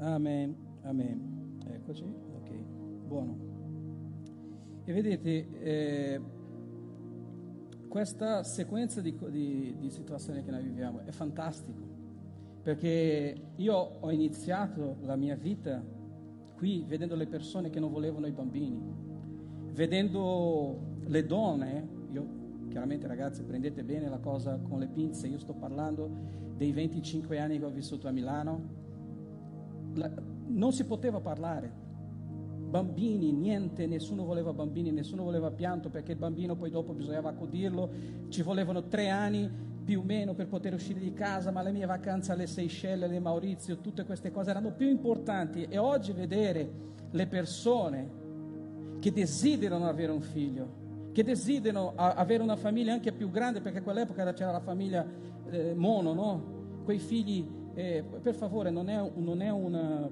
Amen, amen. Eccoci, ok, buono. E vedete, eh, questa sequenza di, di, di situazioni che noi viviamo è fantastico, perché io ho iniziato la mia vita qui vedendo le persone che non volevano i bambini, vedendo le donne, io chiaramente ragazzi prendete bene la cosa con le pinze, io sto parlando dei 25 anni che ho vissuto a Milano, la, non si poteva parlare. Bambini, niente, nessuno voleva bambini, nessuno voleva pianto perché il bambino poi dopo bisognava accudirlo, ci volevano tre anni più o meno per poter uscire di casa, ma le mie vacanze alle Seychelles, alle Maurizio, tutte queste cose erano più importanti e oggi vedere le persone che desiderano avere un figlio, che desiderano avere una famiglia anche più grande, perché a quell'epoca c'era la famiglia eh, mono, no? Quei figli, eh, per favore, non è, non è una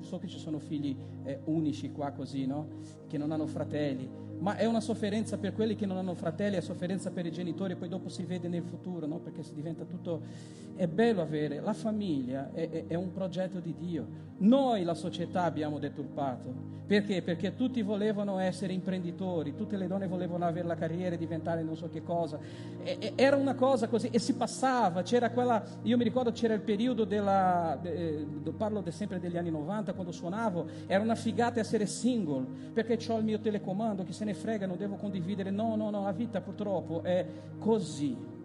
so che ci sono figli eh, unici qua così, no? Che non hanno fratelli, ma è una sofferenza per quelli che non hanno fratelli, è sofferenza per i genitori, poi dopo si vede nel futuro, no? Perché si diventa tutto... È bello avere, la famiglia è, è, è un progetto di Dio. Noi la società abbiamo deturpato. Perché? Perché tutti volevano essere imprenditori, tutte le donne volevano avere la carriera e diventare non so che cosa. E, era una cosa così e si passava, c'era quella, io mi ricordo c'era il periodo della, eh, parlo de, sempre degli anni 90 quando suonavo, era una figata essere single, perché ho il mio telecomando, chi se frega, non devo condividere. No, no, no, la vita purtroppo è così.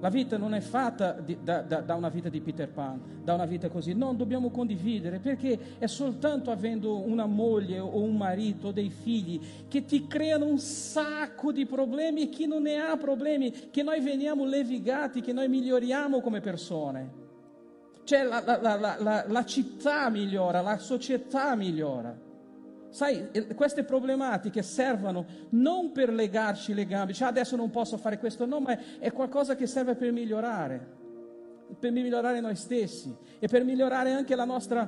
La vita non è fatta di, da, da, da, una vita di Peter Pan, da una vita così. Non dobbiamo condividere perché è soltanto avendo una moglie o un marito o dei figli che ti creano un sacco di problemi e chi non ne ha problemi, che noi veniamo levigati, che noi miglioriamo come persone. Cioè la, la, la, la città migliora, la società migliora. Sai, queste problematiche servono non per legarci le gambe, cioè adesso non posso fare questo, no, ma è qualcosa che serve per migliorare, per migliorare noi stessi e per migliorare anche la nostra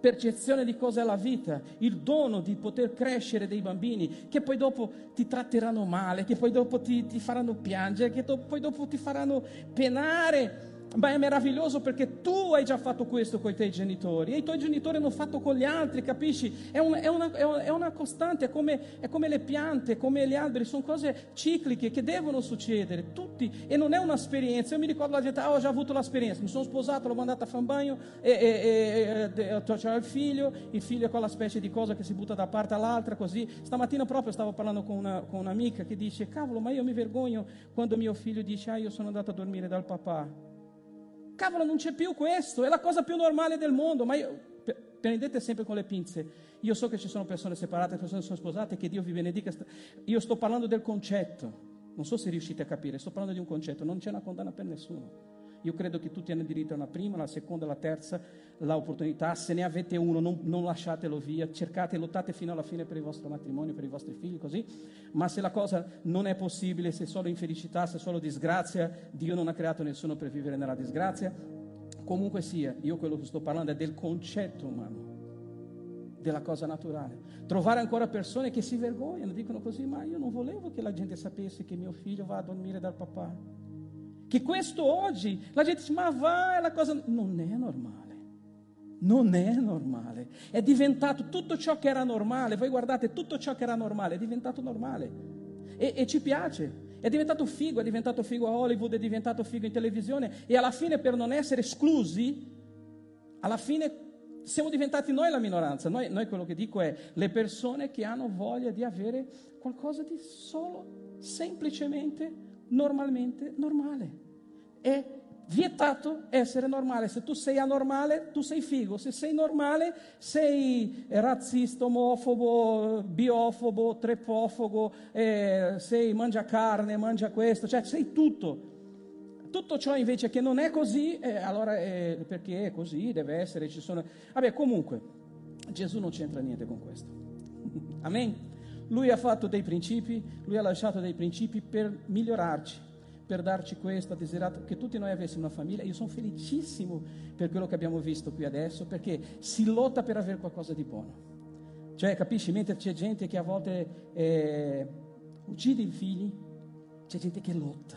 percezione di cosa è la vita, il dono di poter crescere dei bambini che poi dopo ti tratteranno male, che poi dopo ti, ti faranno piangere, che do, poi dopo ti faranno penare ma è meraviglioso perché tu hai già fatto questo con i tuoi genitori e i tuoi genitori hanno fatto con gli altri, capisci? È, un, è, una, è una, costante, è come, è come, le piante, come gli alberi, sono cose cicliche che devono succedere, tutti, e non è un'esperienza. Io mi ricordo la gente, ah, ho già avuto l'esperienza, mi sono sposato, l'ho mandato a fare un bagno, e, e, e, e c'era il figlio, il figlio è quella specie di cosa che si butta da parte all'altra, così. Stamattina proprio stavo parlando con, una, con un'amica che dice, cavolo, ma io mi vergogno quando mio figlio dice, ah, io sono andato a dormire dal papà. Cavolo, non c'è più questo, è la cosa più normale del mondo, ma io, prendete sempre con le pinze. Io so che ci sono persone separate, persone che sono sposate, che Dio vi benedica. Io sto parlando del concetto, non so se riuscite a capire, sto parlando di un concetto, non c'è una condanna per nessuno. Io credo che tutti hanno diritto alla prima, alla seconda, alla terza, l'opportunità. Se ne avete uno, non, non lasciatelo via. Cercate, lottate fino alla fine per il vostro matrimonio, per i vostri figli, così. Ma se la cosa non è possibile, se è solo infelicità, se è solo disgrazia, Dio non ha creato nessuno per vivere nella disgrazia. Comunque sia, io quello che sto parlando è del concetto umano della cosa naturale. Trovare ancora persone che si vergognano, dicono così, ma io non volevo che la gente sapesse che mio figlio va a dormire dal papà. Che questo oggi la gente dice, ma va, è la cosa... Non è normale. Non è normale. È diventato tutto ciò che era normale. Voi guardate, tutto ciò che era normale è diventato normale. E, e ci piace. È diventato figo, è diventato figo a Hollywood, è diventato figo in televisione. E alla fine, per non essere esclusi, alla fine siamo diventati noi la minoranza. Noi, noi, quello che dico è le persone che hanno voglia di avere qualcosa di solo, semplicemente normalmente normale. È vietato essere normale. Se tu sei anormale, tu sei figo. Se sei normale, sei razzista, omofobo, biofobo, trepofobo, eh, sei mangia carne, mangia questo, cioè sei tutto. Tutto ciò invece che non è così, eh, allora eh, perché è così, deve essere, ci sono... Vabbè, comunque, Gesù non c'entra niente con questo. Amen? Lui ha fatto dei principi, lui ha lasciato dei principi per migliorarci, per darci questo, ha desiderato che tutti noi avessimo una famiglia. Io sono felicissimo per quello che abbiamo visto qui adesso, perché si lotta per avere qualcosa di buono. Cioè, capisci? Mentre c'è gente che a volte eh, uccide i figli, c'è gente che lotta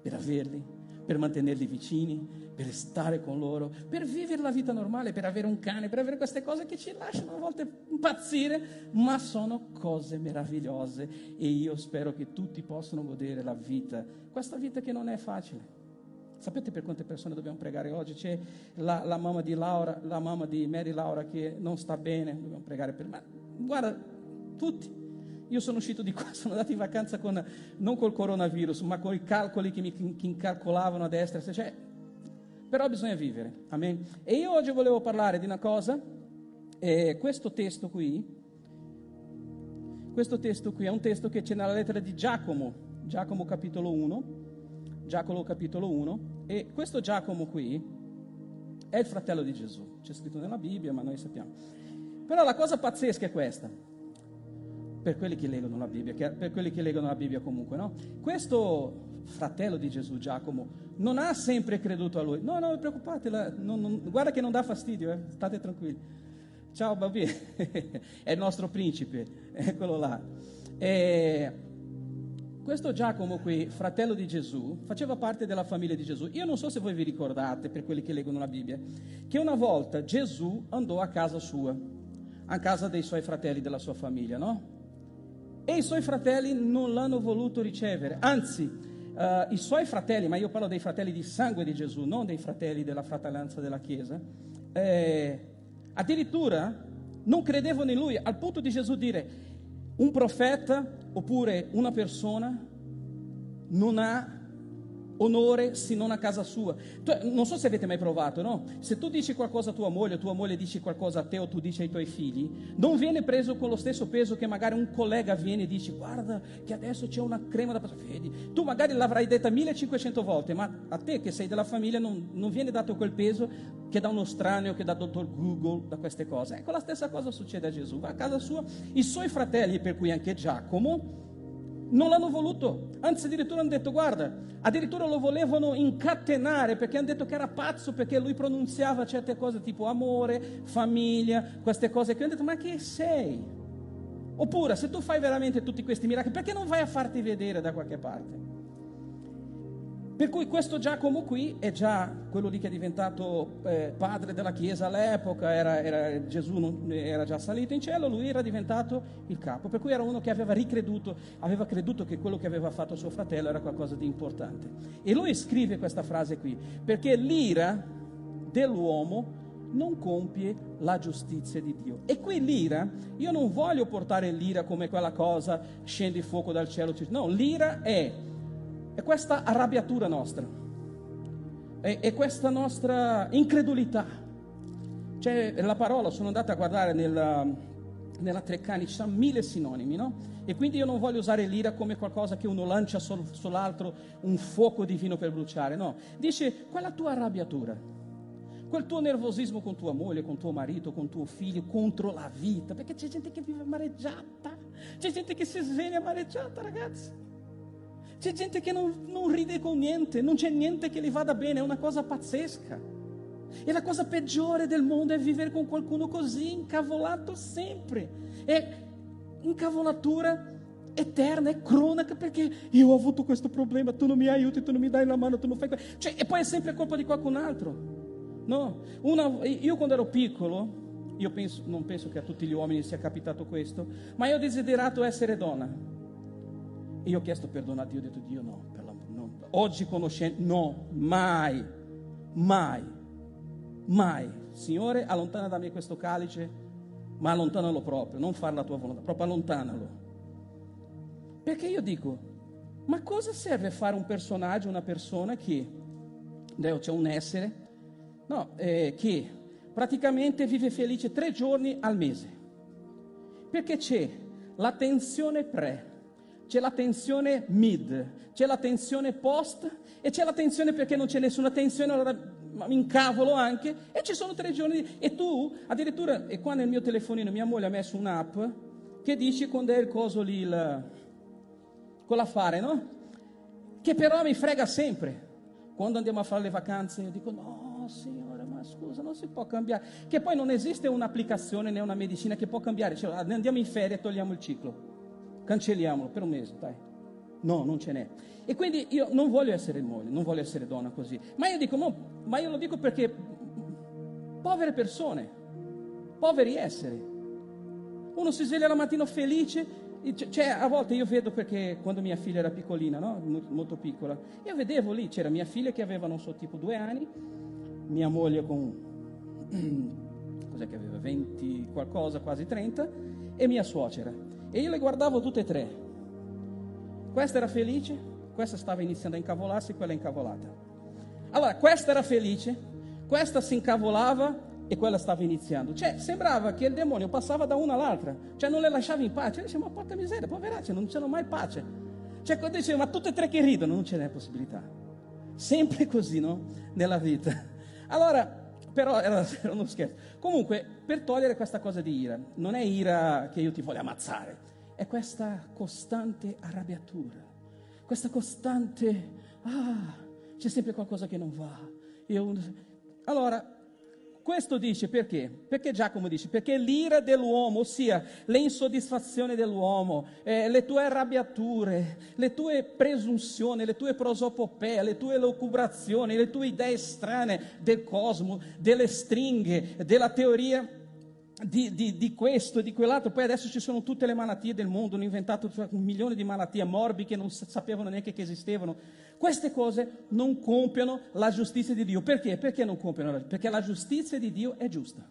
per averli, per mantenerli vicini, per stare con loro, per vivere la vita normale, per avere un cane, per avere queste cose che ci lasciano a volte impazzire, ma sono cose meravigliose e io spero che tutti possano godere la vita, questa vita che non è facile. Sapete per quante persone dobbiamo pregare oggi? C'è la, la mamma di Laura, la mamma di Mary Laura che non sta bene, dobbiamo pregare per... Ma guarda, tutti. Io sono uscito di qua, sono andato in vacanza con, non col coronavirus, ma con i calcoli che mi che incalcolavano a destra. Cioè, però bisogna vivere, amen. E io oggi volevo parlare di una cosa, eh, questo testo qui, questo testo qui è un testo che c'è nella lettera di Giacomo, Giacomo capitolo 1, Giacomo capitolo 1, e questo Giacomo qui è il fratello di Gesù, c'è scritto nella Bibbia, ma noi sappiamo. Però la cosa pazzesca è questa, per quelli che leggono la Bibbia, per quelli che leggono la Bibbia comunque, no? Questo fratello di Gesù, Giacomo, non ha sempre creduto a lui. No, no, non preoccupate, non, non, guarda che non dà fastidio, eh? state tranquilli. Ciao Babì, è il nostro principe, eccolo là. E questo Giacomo qui, fratello di Gesù, faceva parte della famiglia di Gesù. Io non so se voi vi ricordate, per quelli che leggono la Bibbia, che una volta Gesù andò a casa sua, a casa dei suoi fratelli della sua famiglia, no? E i suoi fratelli non l'hanno voluto ricevere, anzi, uh, i suoi fratelli, ma io parlo dei fratelli di sangue di Gesù, non dei fratelli della fratellanza della Chiesa, eh, addirittura non credevano in lui, al punto di Gesù dire, un profeta oppure una persona non ha onore se non a casa sua. Tu, non so se avete mai provato, no? Se tu dici qualcosa a tua moglie, tua moglie dice qualcosa a te o tu dici ai tuoi figli, non viene preso con lo stesso peso che magari un collega viene e dice guarda che adesso c'è una crema da passare. Vedi, tu magari l'avrai detta 1500 volte, ma a te che sei della famiglia non, non viene dato quel peso che da uno strano, che da dottor Google, da queste cose. Ecco la stessa cosa succede a Gesù. Va a casa sua, i suoi fratelli, per cui anche Giacomo, non l'hanno voluto, anzi addirittura hanno detto guarda, addirittura lo volevano incatenare perché hanno detto che era pazzo perché lui pronunziava certe cose tipo amore, famiglia, queste cose che hanno detto ma che sei? Oppure se tu fai veramente tutti questi miracoli perché non vai a farti vedere da qualche parte? Per cui questo Giacomo qui è già quello lì che è diventato eh, padre della Chiesa all'epoca, era, era, Gesù non, era già salito in cielo, lui era diventato il capo, per cui era uno che aveva ricreduto, aveva creduto che quello che aveva fatto suo fratello era qualcosa di importante. E lui scrive questa frase qui, perché l'ira dell'uomo non compie la giustizia di Dio. E qui l'ira, io non voglio portare l'ira come quella cosa, scende fuoco dal cielo, no, l'ira è è questa arrabbiatura nostra, è, è questa nostra incredulità. C'è la parola, sono andato a guardare nella, nella Treccani, ci sono mille sinonimi, no? E quindi io non voglio usare l'ira come qualcosa che uno lancia sul, sull'altro, un fuoco divino per bruciare, no. Dice, quella tua arrabbiatura, quel tuo nervosismo con tua moglie, con tuo marito, con tuo figlio, contro la vita, perché c'è gente che vive amareggiata, c'è gente che si sveglia amareggiata, ragazzi. C'è gente che non, non ride con niente, non c'è niente che gli vada bene, è una cosa pazzesca. E la cosa peggiore del mondo è vivere con qualcuno così incavolato sempre. È incavolatura eterna, è cronaca perché io ho avuto questo problema, tu non mi aiuti, tu non mi dai la mano, tu non fai questo. Cioè, e poi è sempre colpa di qualcun altro. No, Una, io quando ero piccolo, io penso, non penso che a tutti gli uomini sia capitato questo, ma io ho desiderato essere donna. Io ho chiesto perdono a Dio, ho detto Dio no, no. oggi conoscendo, no, mai, mai, mai. Signore, allontana da me questo calice, ma allontanalo proprio, non fare la tua volontà, proprio allontanalo. Perché io dico, ma cosa serve fare un personaggio, una persona che, c'è un essere, no, eh, che praticamente vive felice tre giorni al mese? Perché c'è la tensione pre, c'è la tensione mid, c'è la tensione post e c'è la tensione perché non c'è nessuna tensione, allora mi incavolo anche e ci sono tre giorni e tu addirittura e qua nel mio telefonino mia moglie ha messo un'app che dice quando è il coso lì il, con l'affare no? che però mi frega sempre. Quando andiamo a fare le vacanze io dico no signore ma scusa non si può cambiare. Che poi non esiste un'applicazione né una medicina che può cambiare. Cioè, andiamo in ferie e togliamo il ciclo cancelliamolo per un mese, dai. No, non ce n'è. E quindi io non voglio essere moglie, non voglio essere donna così. Ma io dico, ma io lo dico perché povere persone, poveri esseri. Uno si sveglia la mattina felice, cioè, a volte io vedo perché quando mia figlia era piccolina, no? molto piccola, io vedevo lì, c'era mia figlia che aveva, non so, tipo due anni, mia moglie con, cos'è che aveva, 20 qualcosa, quasi 30, e mia suocera. E io le guardavo tutte e tre. Questa era felice, questa stava iniziando a incavolarsi, quella incavolata. Allora, questa era felice, questa si incavolava e quella stava iniziando. Cioè, sembrava che il demonio passava da una all'altra, cioè non le lasciava in pace. Io dicevo, ma porca miseria, poveraccia, non c'è mai pace. Cioè, quando dicevo, ma tutte e tre che ridono, non ce n'è possibilità. Sempre così, no? Nella vita. Allora, però era, era uno scherzo. Comunque, per togliere questa cosa di ira, non è ira che io ti voglio ammazzare, è questa costante arrabbiatura, questa costante, ah, c'è sempre qualcosa che non va. Io, allora, questo dice perché? Perché Giacomo dice? Perché l'ira dell'uomo, ossia le insoddisfazioni dell'uomo, eh, le tue arrabbiature, le tue presunzioni, le tue prosopopee, le tue locubrazioni, le tue idee strane del cosmo, delle stringhe, della teoria di, di, di, questo e di quell'altro. Poi adesso ci sono tutte le malattie del mondo, hanno inventato un milione di malattie morbi che non sapevano neanche che esistevano. Queste cose non compiono la giustizia di Dio. Perché? Perché non compiono? Perché la giustizia di Dio è giusta.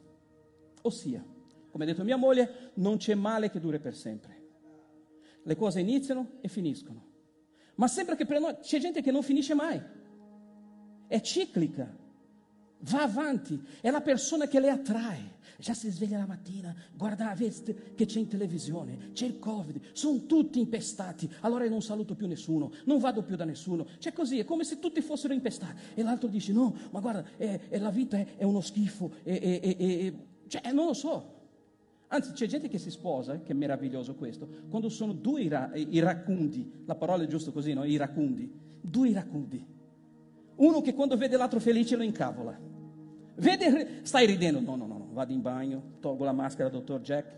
Ossia, come ha detto mia moglie, non c'è male che dure per sempre. Le cose iniziano e finiscono. Ma sempre che per noi c'è gente che non finisce mai. È ciclica. Va avanti. È la persona che le attrae già si sveglia la mattina, guarda, vedi che c'è in televisione, c'è il Covid, sono tutti impestati, allora io non saluto più nessuno, non vado più da nessuno, c'è così, è come se tutti fossero impestati. E l'altro dice, no, ma guarda, è, è, la vita è, è, uno schifo, cioè, non lo so. Anzi, c'è gente che si sposa, che è meraviglioso questo, quando sono due ira, iracundi, la parola è giusto così, no? Iracundi, due iracundi. Uno che quando vede l'altro felice lo incavola. Vede, stai ridendo? No, no, no vado in bagno, tolgo la maschera, dottor Jack,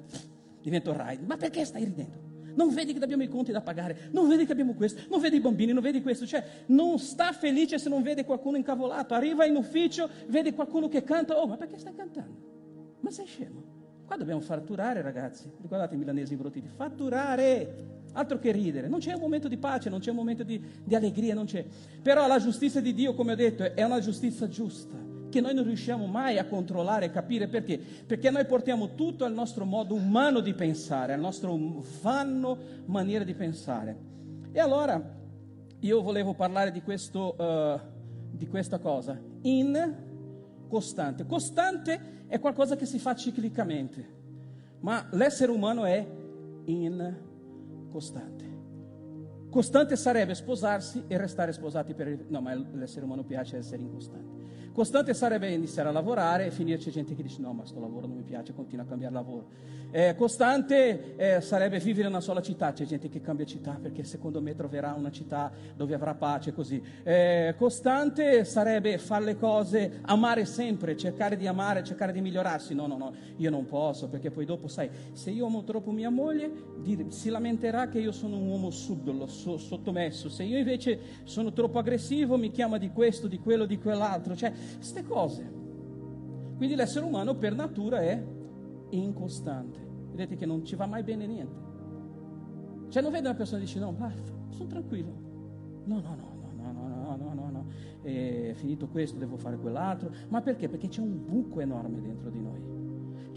divento Raid. Ma perché stai ridendo? Non vedi che abbiamo i conti da pagare, non vedi che abbiamo questo, non vedi i bambini, non vedi questo. Cioè, non sta felice se non vede qualcuno incavolato. Arriva in ufficio, vede qualcuno che canta, oh, ma perché stai cantando? Ma sei scemo? Qua dobbiamo fatturare, ragazzi. Ricordate i milanesi imbruttiti? Fatturare! Altro che ridere. Non c'è un momento di pace, non c'è un momento di, di allegria, non c'è. Però la giustizia di Dio, come ho detto, è una giustizia giusta che noi non riusciamo mai a controllare e capire perché? Perché noi portiamo tutto al nostro modo umano di pensare, al nostro vanno maniera di pensare. E allora io volevo parlare di, questo, uh, di questa cosa, in costante. Costante è qualcosa che si fa ciclicamente, ma l'essere umano è in costante. Costante sarebbe sposarsi e restare sposati per. No, ma l'essere umano piace essere incostante. Costante sarebbe iniziare a lavorare e finire c'è gente che dice no ma sto lavoro non mi piace, continua a cambiare lavoro. Eh, costante eh, sarebbe vivere in una sola città, c'è gente che cambia città perché secondo me troverà una città dove avrà pace così. Eh, costante sarebbe fare le cose, amare sempre, cercare di amare, cercare di migliorarsi. No, no, no, io non posso perché poi dopo sai, se io amo troppo mia moglie si lamenterà che io sono un uomo subdolo, so, sottomesso. Se io invece sono troppo aggressivo mi chiama di questo, di quello, di quell'altro. Cioè, queste cose. Quindi l'essere umano per natura è incostante. Vedete che non ci va mai bene niente. Cioè non vede una persona e dice no, vai, sono tranquillo. No, no, no, no, no, no, no, no, no. È finito questo, devo fare quell'altro. Ma perché? Perché c'è un buco enorme dentro di noi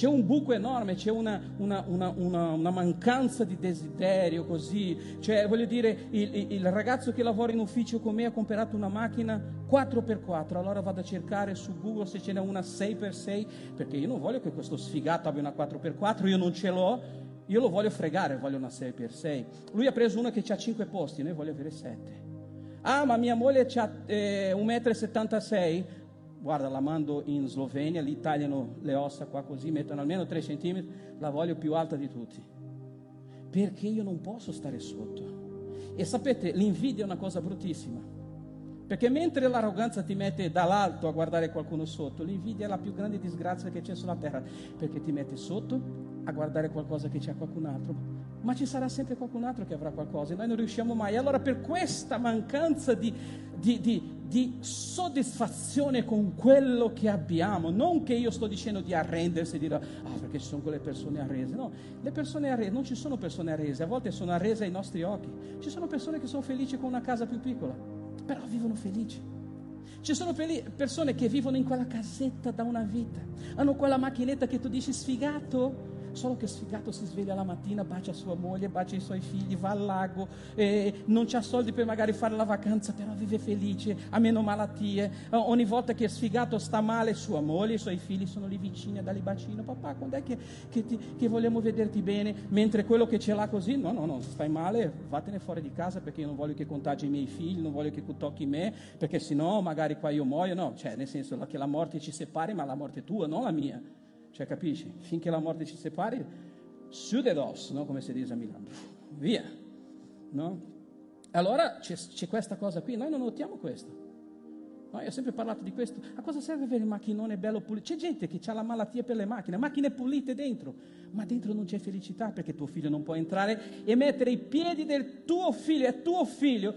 c'è un buco enorme, c'è una, una, una, una, mancanza di desiderio così. Cioè, voglio dire, il, il, ragazzo che lavora in ufficio con me ha comprato una macchina 4x4, allora vado a cercare su Google se ce n'è una 6x6, perché io non voglio che questo sfigato abbia una 4x4, io non ce l'ho, io lo voglio fregare, voglio una 6x6. Lui ha preso una che ha 5 posti, noi voglio avere 7. Ah, ma mia moglie ha eh, 1,76 m, guarda la mando in Slovenia, lì tagliano le ossa qua così, mettono almeno 3 cm, la voglio più alta di tutti. Perché io non posso stare sotto. E sapete, l'invidia è una cosa bruttissima. Perché mentre l'arroganza ti mette dall'alto a guardare qualcuno sotto, l'invidia è la più grande disgrazia che c'è sulla terra, perché ti mette sotto a guardare qualcosa che c'è qualcun altro. Ma ci sarà sempre qualcun altro che avrà qualcosa e noi non riusciamo mai. Allora per questa mancanza di, di, di, di soddisfazione con quello che abbiamo, non che io sto dicendo di arrendersi e dire ah perché ci sono quelle persone arrese, no, le persone arrese, non ci sono persone arrese, a volte sono arrese ai nostri occhi, ci sono persone che sono felici con una casa più piccola però vivono felici. Ci sono persone che vivono in quella casetta da una vita, hanno quella macchinetta che tu dici sfigato, Solo che sfigato si sveglia la mattina, bacia sua moglie, bacia i suoi figli, va al lago, eh, non ha soldi per magari fare la vacanza, però vive felice, ha meno malattie. ogni volta che sfigato sta male, sua moglie i suoi figli sono lì vicini a dargli bacino. Papà, quando è che, che, ti, che, vogliamo vederti bene? Mentre quello che ce l'ha così, no, no, no, stai male, vattene fuori di casa perché io non voglio che contagi i miei figli, non voglio che tocchi me, perché sennò magari qua io muoio. No, cioè nel senso che la morte ci separi, ma la morte è tua, non la mia. Cioè, capisci? Finché la morte ci separi, su de dos, no? come si dice a Milano, via. No? Allora c'è, c'è, questa cosa qui, noi non notiamo questo. No, io ho sempre parlato di questo. A cosa serve avere il macchinone bello pulito? C'è gente che ha la malattia per le macchine, macchine pulite dentro, ma dentro non c'è felicità perché tuo figlio non può entrare e mettere i piedi del tuo figlio, è tuo figlio.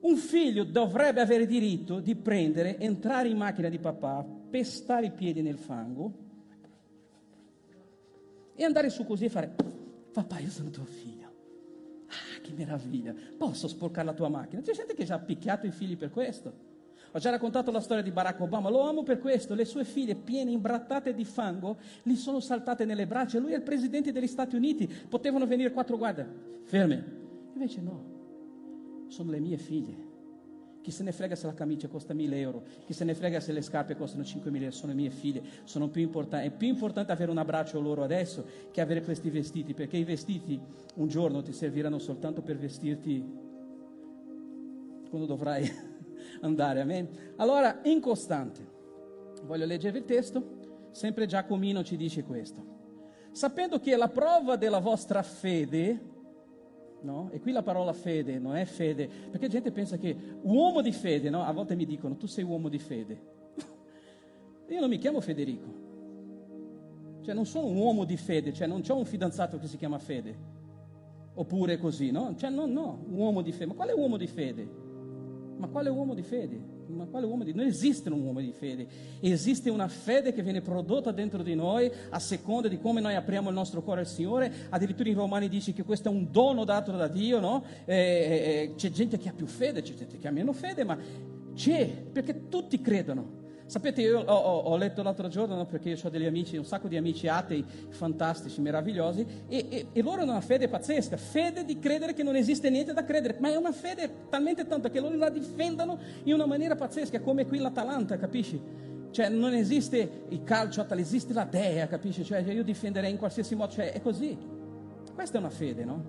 Un figlio dovrebbe avere diritto di prendere, entrare in macchina di papà, pestare i piedi nel fango e andare su così e fare, papà io sono tuo figlio, ah che meraviglia, posso sporcare la tua macchina? C'è gente che già ha picchiato i figli per questo. Ho già raccontato la storia di Barack Obama, lo amo per questo, le sue figlie piene, imbrattate di fango, gli sono saltate nelle braccia, lui è il presidente degli Stati Uniti, potevano venire quattro guardie, ferme, invece no, sono le mie figlie, chi se ne frega se la camicia costa 1000 euro? Chi se ne frega se le scarpe costano 5.000 euro? Sono mie figlie, sono più importanti. È più importante avere un abbraccio loro adesso che avere questi vestiti, perché i vestiti un giorno ti serviranno soltanto per vestirti quando dovrai andare. Amen? Allora, incostante. Voglio leggervi il testo. Sempre Giacomino ci dice questo. Sapendo che la prova della vostra fede No? E qui la parola fede non è fede, perché la gente pensa che uomo di fede, no? a volte mi dicono tu sei uomo di fede. Io non mi chiamo Federico, cioè non sono un uomo di fede, cioè non ho un fidanzato che si chiama Fede, oppure così, no? Cioè no, no, uomo di fede, ma quale uomo di fede? Ma quale uomo di fede? Ma quale uomo di... Non esiste un uomo di fede, esiste una fede che viene prodotta dentro di noi a seconda di come noi apriamo il nostro cuore al Signore. Addirittura in Romani dice che questo è un dono dato da Dio, no? E, e, c'è gente che ha più fede, c'è gente che ha meno fede, ma c'è, perché tutti credono. Sapete, io ho, ho, ho letto l'altro giorno, no, perché io ho degli amici, un sacco di amici atei fantastici, meravigliosi, e, e, e, loro hanno una fede pazzesca, fede di credere che non esiste niente da credere, ma è una fede talmente tanta che loro la difendono in una maniera pazzesca, come qui l'Atalanta, capisci? Cioè non esiste il calcio, esiste la dea, capisci? Cioè io difenderei in qualsiasi modo, cioè è così. Questa è una fede, no?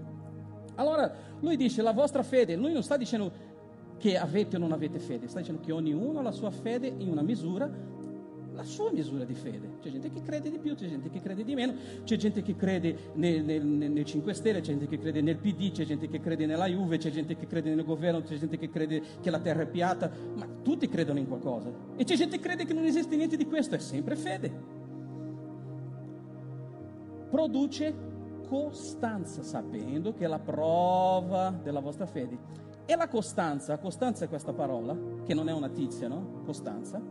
Allora lui dice la vostra fede, lui non sta dicendo che avete o non avete fede, sta dicendo che ognuno ha la sua fede in una misura, la sua misura di fede. C'è gente che crede di più, c'è gente che crede di meno, c'è gente che crede nel, nel, nel 5 Stelle, c'è gente che crede nel PD, c'è gente che crede nella Juve, c'è gente che crede nel governo, c'è gente che crede che la terra è piatta, ma tutti credono in qualcosa. E c'è gente che crede che non esiste niente di questo, è sempre fede. Produce costanza, sapendo che è la prova della vostra fede e la costanza, costanza è questa parola, che non è una tizia, no? Costanza,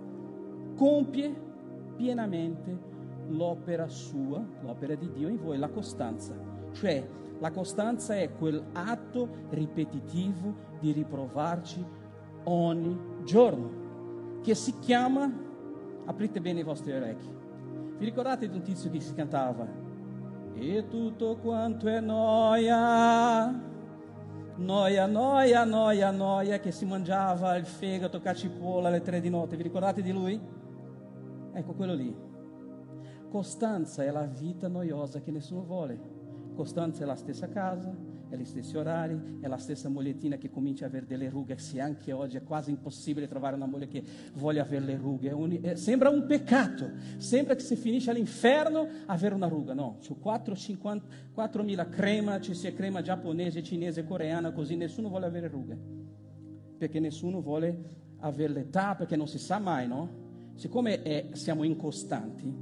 compie pienamente l'opera sua, l'opera di Dio in voi, la costanza. Cioè, la costanza è quell'atto ripetitivo di riprovarci ogni giorno, che si chiama, aprite bene i vostri orecchi, vi ricordate di un tizio che si cantava? E tutto quanto è noia Noia, noia, noia, noia, che si mangiava il fegato cacipolla alle tre di notte. Vi ricordate di lui? Ecco quello lì. Costanza è la vita noiosa che nessuno vuole. Costanza è la stessa casa, è gli stessi orari, è la stessa mogliettina che comincia a avere delle rughe, se anche oggi è quasi impossibile trovare una moglie che voglia avere le rughe, è, sembra un peccato, sembra che si finisce all'inferno avere una ruga, no, ho 4.000 crema, ci sia crema giapponese, cinese, coreana, così nessuno vuole avere rughe. perché nessuno vuole avere l'età, perché non si sa mai, no? Siccome è, siamo incostanti,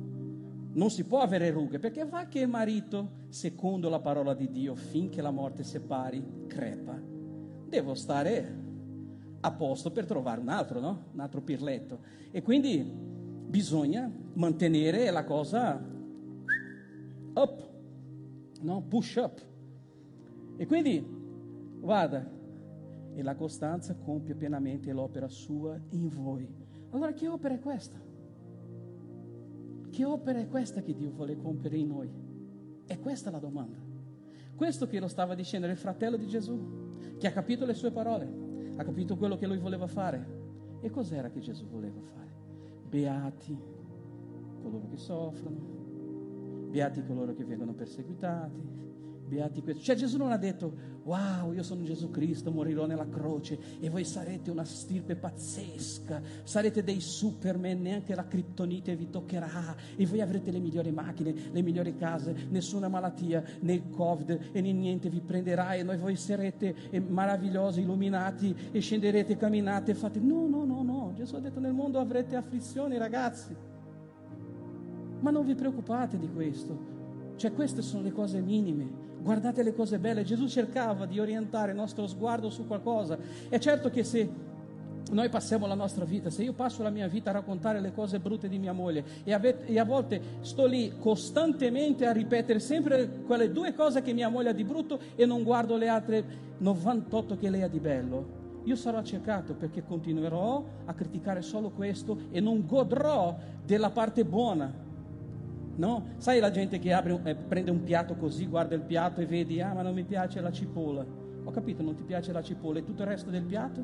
non si può avere rughe, perché va che il marito, secondo la parola di Dio, finché la morte separi, crepa. Devo stare a posto per trovare un altro, no? Un altro pirletto. E quindi bisogna mantenere la cosa up, no? Push up. E quindi, guarda, e la costanza compie pienamente l'opera sua in voi. Allora che opera è questa? Che opera è questa che Dio vuole compiere in noi? È questa la domanda. Questo che lo stava dicendo era il fratello di Gesù, che ha capito le sue parole, ha capito quello che lui voleva fare. E cos'era che Gesù voleva fare? Beati coloro che soffrono, beati coloro che vengono perseguitati, beati questi. Cioè Gesù non ha detto, wow, io sono Gesù Cristo, morirò nella croce e voi sarete una stirpe pazzesca, sarete dei superman, neanche la criptonite vi toccherà e voi avrete le migliori macchine, le migliori case, nessuna malattia, né il covid e né niente vi prenderà e noi voi sarete meravigliosi, illuminati e scenderete, camminate e fate... No, no, no, no, Gesù ha detto nel mondo avrete afflizioni ragazzi, ma non vi preoccupate di questo. Cioè queste sono le cose minime guardate le cose belle. Gesù cercava di orientare il nostro sguardo su qualcosa. È certo che se noi passiamo la nostra vita, se io passo la mia vita a raccontare le cose brutte di mia moglie e a, e a volte sto lì costantemente a ripetere sempre quelle due cose che mia moglie ha di brutto e non guardo le altre 98 che lei ha di bello, io sarò cercato perché continuerò a criticare solo questo e non godrò della parte buona No? Sai la gente che apre, eh, prende un piatto così, guarda il piatto e vedi, ah ma non mi piace la cipolla. Ho capito, non ti piace la cipolla e tutto il resto del piatto?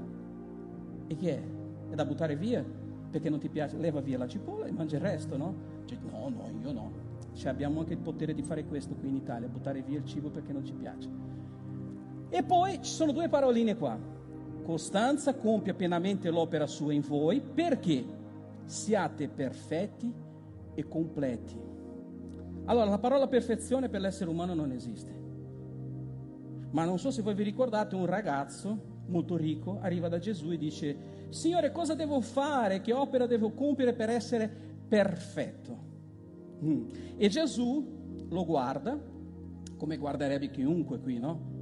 E che è? È da buttare via? Perché non ti piace? Leva via la cipolla e mangia il resto, no? Cioè, no, no, io no. Cioè, abbiamo anche il potere di fare questo qui in Italia, buttare via il cibo perché non ci piace. E poi ci sono due paroline qua. Costanza compia pienamente l'opera sua in voi perché siate perfetti e completi allora, la parola perfezione per l'essere umano non esiste. Ma non so se voi vi ricordate, un ragazzo molto ricco arriva da Gesù e dice, Signore, cosa devo fare? Che opera devo compiere per essere perfetto? Mm. E Gesù lo guarda, come guarderebbe chiunque qui, no?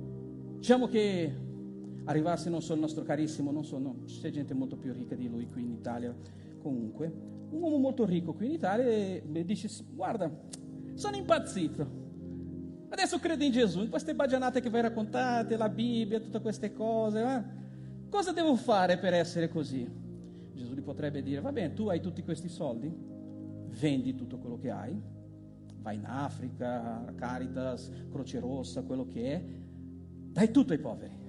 Diciamo che arrivasse non solo il nostro carissimo, non so, no, c'è gente molto più ricca di lui qui in Italia, comunque, un uomo molto ricco qui in Italia e dice, guarda, sono impazzito. Adesso credo in Gesù, in queste bagianate che voi raccontate, la Bibbia, tutte queste cose. Eh? Cosa devo fare per essere così? Gesù gli potrebbe dire, va bene, tu hai tutti questi soldi, vendi tutto quello che hai, vai in Africa, Caritas, Croce Rossa, quello che è, dai tutto ai poveri.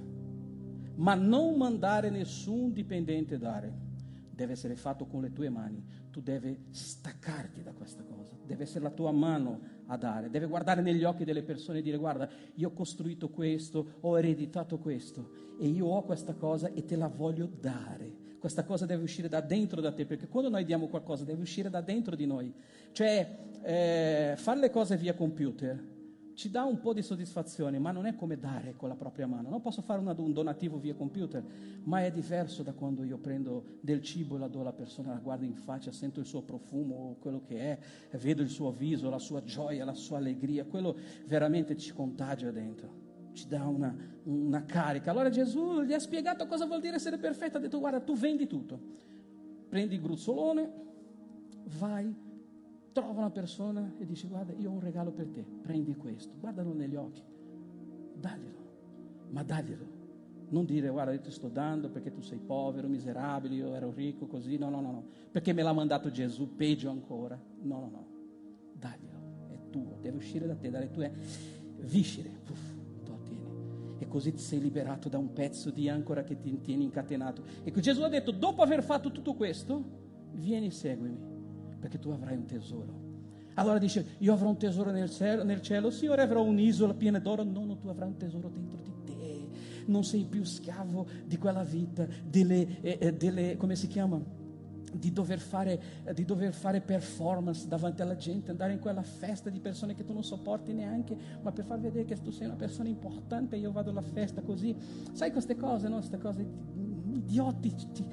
Ma non mandare nessun dipendente dare, deve essere fatto con le tue mani tu devi staccarti da questa cosa, deve essere la tua mano a dare, deve guardare negli occhi delle persone e dire guarda, io ho costruito questo, ho ereditato questo e io ho questa cosa e te la voglio dare. Questa cosa deve uscire da dentro da te, perché quando noi diamo qualcosa deve uscire da dentro di noi. Cioè, eh, fare le cose via computer ci dà un po' di soddisfazione, ma non è come dare con la propria mano. Non posso fare un donativo via computer, ma è diverso da quando io prendo del cibo e la do alla persona, la guardo in faccia, sento il suo profumo, quello che è, vedo il suo viso, la sua gioia, la sua allegria, quello veramente ci contagia dentro, ci dà una, una carica. Allora Gesù gli ha spiegato cosa vuol dire essere perfetto, ha detto guarda tu vendi tutto, prendi il gruzzolone, vai trova una persona e dice guarda io ho un regalo per te, prendi questo, guardalo negli occhi, daglielo, ma daglielo. Non dire guarda io ti sto dando perché tu sei povero, miserabile, io ero ricco così, no, no, no, no, perché me l'ha mandato Gesù, peggio ancora. No, no, no, daglielo, è tuo, deve uscire da te, dalle tue viscere. Puff, e così ti sei liberato da un pezzo di ancora che ti tiene incatenato. E Gesù ha detto, dopo aver fatto tutto questo, vieni e seguimi perché tu avrai un tesoro. Allora dice, io avrò un tesoro nel cielo, nel cielo, Signore avrò un'isola piena d'oro, no, no, tu avrai un tesoro dentro di te, non sei più schiavo di quella vita, delle, eh, eh delle come si chiama? Di dover, fare, eh, di dover fare performance davanti alla gente, andare in quella festa di persone che tu non sopporti neanche, ma per far vedere che tu sei una persona importante, io vado alla festa così. Sai queste cose, no? Queste cose idioti. Ti...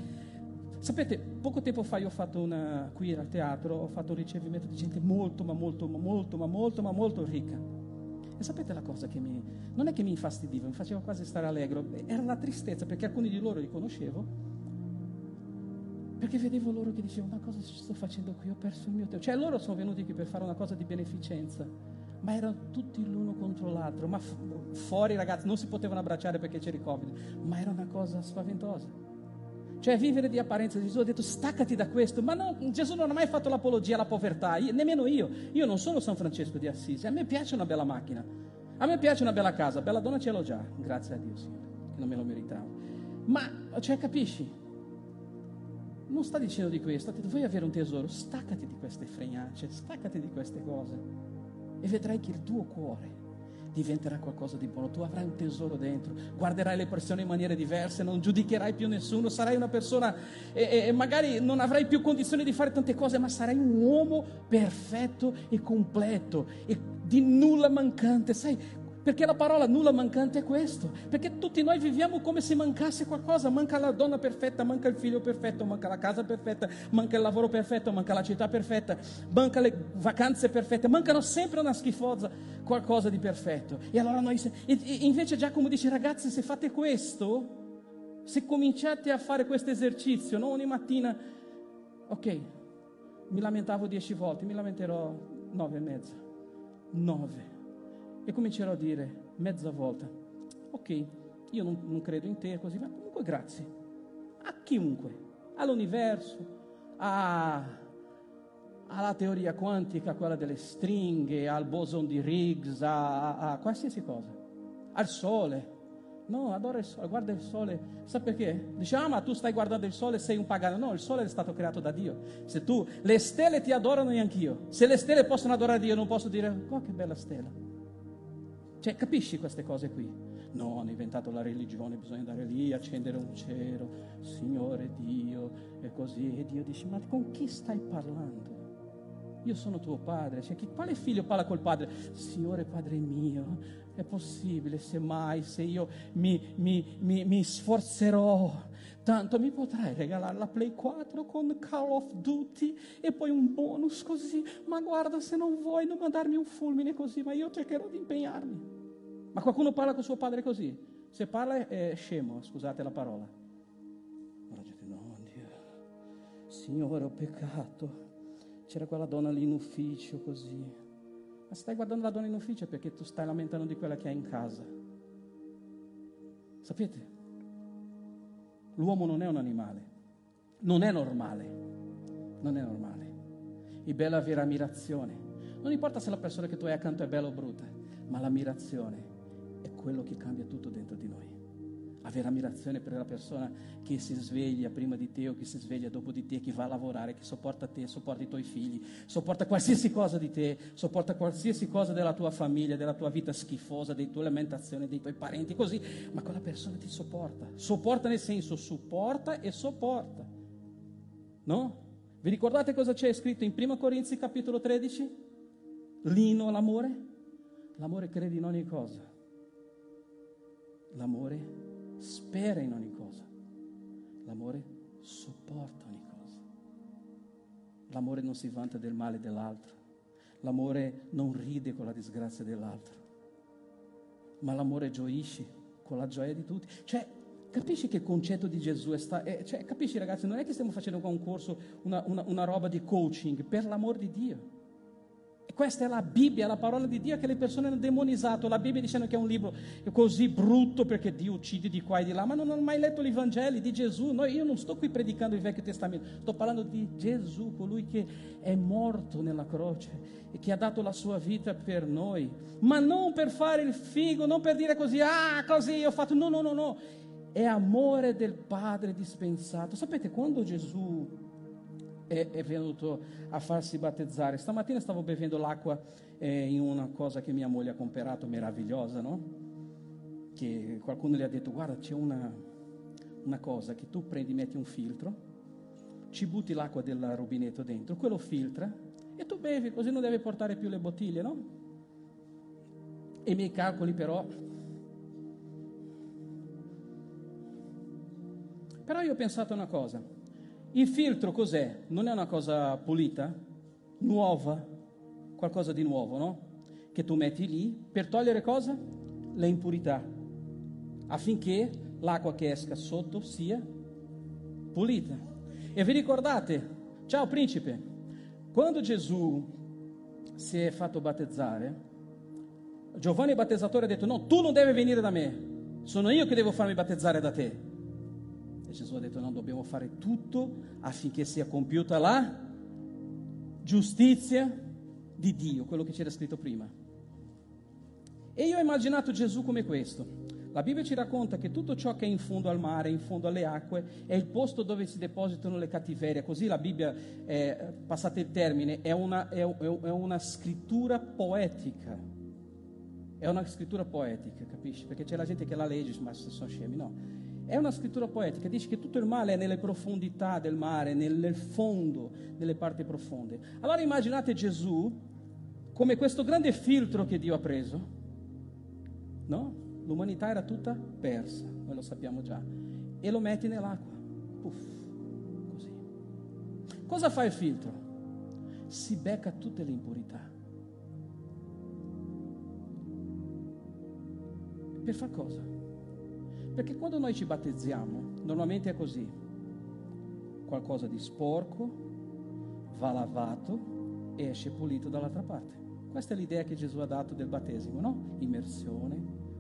Sapete, poco tempo fa io ho fatto una, qui al teatro, ho fatto un ricevimento di gente molto, ma molto, ma molto, ma molto, ma molto ricca. E sapete la cosa che mi... non è che mi infastidiva, mi faceva quasi stare allegro, era la tristezza perché alcuni di loro li conoscevo, perché vedevo loro che dicevano, ma cosa sto facendo qui? Ho perso il mio tempo. Cioè loro sono venuti qui per fare una cosa di beneficenza, ma erano tutti l'uno contro l'altro, ma fuori ragazzi non si potevano abbracciare perché c'era il Covid, ma era una cosa spaventosa. Cioè vivere di apparenza, Gesù ha detto staccati da questo, ma no, Gesù non ha mai fatto l'apologia alla povertà, io, nemmeno io, io non sono San Francesco di Assisi, a me piace una bella macchina, a me piace una bella casa, bella donna ce l'ho già, grazie a Dio Signore, che non me lo meritavo. Ma, cioè capisci? Non sta dicendo di questo, ha detto vuoi avere un tesoro, staccati di queste fregnacce, staccati di queste cose e vedrai che il tuo cuore diventerà qualcosa di buono, tu avrai un tesoro dentro, guarderai le persone in maniere diverse, non giudicherai più nessuno, sarai una persona e, e magari non avrai più condizioni di fare tante cose, ma sarai un uomo perfetto e completo e di nulla mancante, sai, perché la parola nulla mancante è questo. Perché tutti noi viviamo come se mancasse qualcosa. Manca la donna perfetta, manca il figlio perfetto, manca la casa perfetta, manca il lavoro perfetto, manca la città perfetta, manca le vacanze perfette, mancano sempre una schifosa, qualcosa di perfetto. E allora noi, invece Giacomo dice ragazzi se fate questo, se cominciate a fare questo esercizio, no? ogni mattina, ok, mi lamentavo dieci volte, mi lamenterò nove e mezza, nove e comincerò a dire mezza volta, ok, io non, non credo in te, così, ma comunque grazie a chiunque, all'universo, a, alla teoria quantica, quella delle stringhe, al boson di Higgs, a, a, a qualsiasi cosa, al sole. No, adora il sole, guarda il sole. Sa perché? Diciamo, ah, ma tu stai guardando il sole, sei un pagano. No, il sole è stato creato da Dio. Se tu, le stelle ti adorano neanch'io. Se le stelle possono adorare Dio, non posso dire, oh che bella stella. Cioè, capisci queste cose qui? No, hanno inventato la religione, bisogna andare lì, accendere un cero, Signore Dio, e così. E Dio dice, ma con chi stai parlando? Io sono tuo padre. Cioè, chi, quale figlio parla col padre? Signore Padre mio, è possibile se mai, se io mi, mi, mi, mi sforzerò, tanto mi potrai regalare la Play 4 con Call of Duty e poi un bonus così, ma guarda se non vuoi non mandarmi un fulmine così, ma io cercherò di impegnarmi. Ma qualcuno parla con suo padre così? Se parla è scemo, scusate la parola. Ora gente, no, Dio, Signore ho peccato. C'era quella donna lì in ufficio così. Ma stai guardando la donna in ufficio perché tu stai lamentando di quella che hai in casa. Sapete? L'uomo non è un animale, non è normale, non è normale. Il bello è avere ammirazione. Non importa se la persona che tu hai accanto è bella o brutta, ma l'ammirazione è quello che cambia tutto dentro di noi. Avere ammirazione per la persona che si sveglia prima di te o che si sveglia dopo di te, che va a lavorare, che sopporta te, sopporta i tuoi figli, sopporta qualsiasi cosa di te, sopporta qualsiasi cosa della tua famiglia, della tua vita schifosa, delle tue lamentazioni, dei tuoi parenti, così, ma quella persona ti sopporta. Sopporta nel senso supporta e sopporta. No? Vi ricordate cosa c'è scritto in 1 Corinzi capitolo 13? Lino all'amore? L'amore crede in ogni cosa. L'amore spera in ogni cosa. L'amore sopporta ogni cosa. L'amore non si vanta del male dell'altro. L'amore non ride con la disgrazia dell'altro. Ma l'amore gioisce con la gioia di tutti. Cioè, capisci che concetto di Gesù è, sta, è cioè, capisci ragazzi, non è che stiamo facendo un corso, una, una, una roba di coaching, per l'amor di Dio. Questa è la Bibbia, la parola di Dio che le persone hanno demonizzato. La Bibbia dicendo che è un libro così brutto perché Dio uccide di qua e di là, ma non hanno mai letto gli Vangeli di Gesù. Noi, io non sto qui predicando il Vecchio Testamento, sto parlando di Gesù, colui che è morto nella croce e che ha dato la sua vita per noi, ma non per fare il figo, non per dire così, ah, così ho fatto. No, no, no, no. È amore del Padre dispensato. Sapete, quando Gesù è, è, venuto a farsi battezzare. Stamattina stavo bevendo l'acqua eh, in una cosa che mia moglie ha comprato, meravigliosa, no? Che qualcuno le ha detto, guarda, c'è una, una cosa che tu prendi, metti un filtro, ci butti l'acqua del rubinetto dentro, quello filtra e tu bevi, così non devi portare più le bottiglie, no? E i miei calcoli però Però io ho pensato una cosa, il filtro cos'è? Non è una cosa pulita, nuova, qualcosa di nuovo, no? Che tu metti lì per togliere cosa? Le impurità, affinché l'acqua che esca sotto sia pulita. E vi ricordate, ciao principe, quando Gesù si è fatto battezzare, Giovanni il battezzatore ha detto no, tu non devi venire da me, sono io che devo farmi battezzare da te. E Gesù ha detto no, dobbiamo fare tutto affinché sia compiuta la giustizia di Dio, quello che c'era scritto prima. E io ho immaginato Gesù come questo. La Bibbia ci racconta che tutto ciò che è in fondo al mare, in fondo alle acque, è il posto dove si depositano le cattiverie. Così la Bibbia, eh, passate il termine, è una, è, è una scrittura poetica è una scrittura poetica, capisci? Perché c'è la gente che la legge, ma sono scemi, no. È una scrittura poetica, dice che tutto il male è nelle profondità del mare, nel, fondo, nelle parti profonde. Allora immaginate Gesù come questo grande filtro che Dio ha preso, no? L'umanità era tutta persa, noi lo sappiamo già, e lo metti nell'acqua, puff, così. Cosa fa il filtro? Si becca tutte le impurità Per far cosa? Perché quando noi ci battezziamo, normalmente è così. Qualcosa di sporco va lavato e esce pulito dall'altra parte. Questa è l'idea che Gesù ha dato del battesimo, no? Immersione,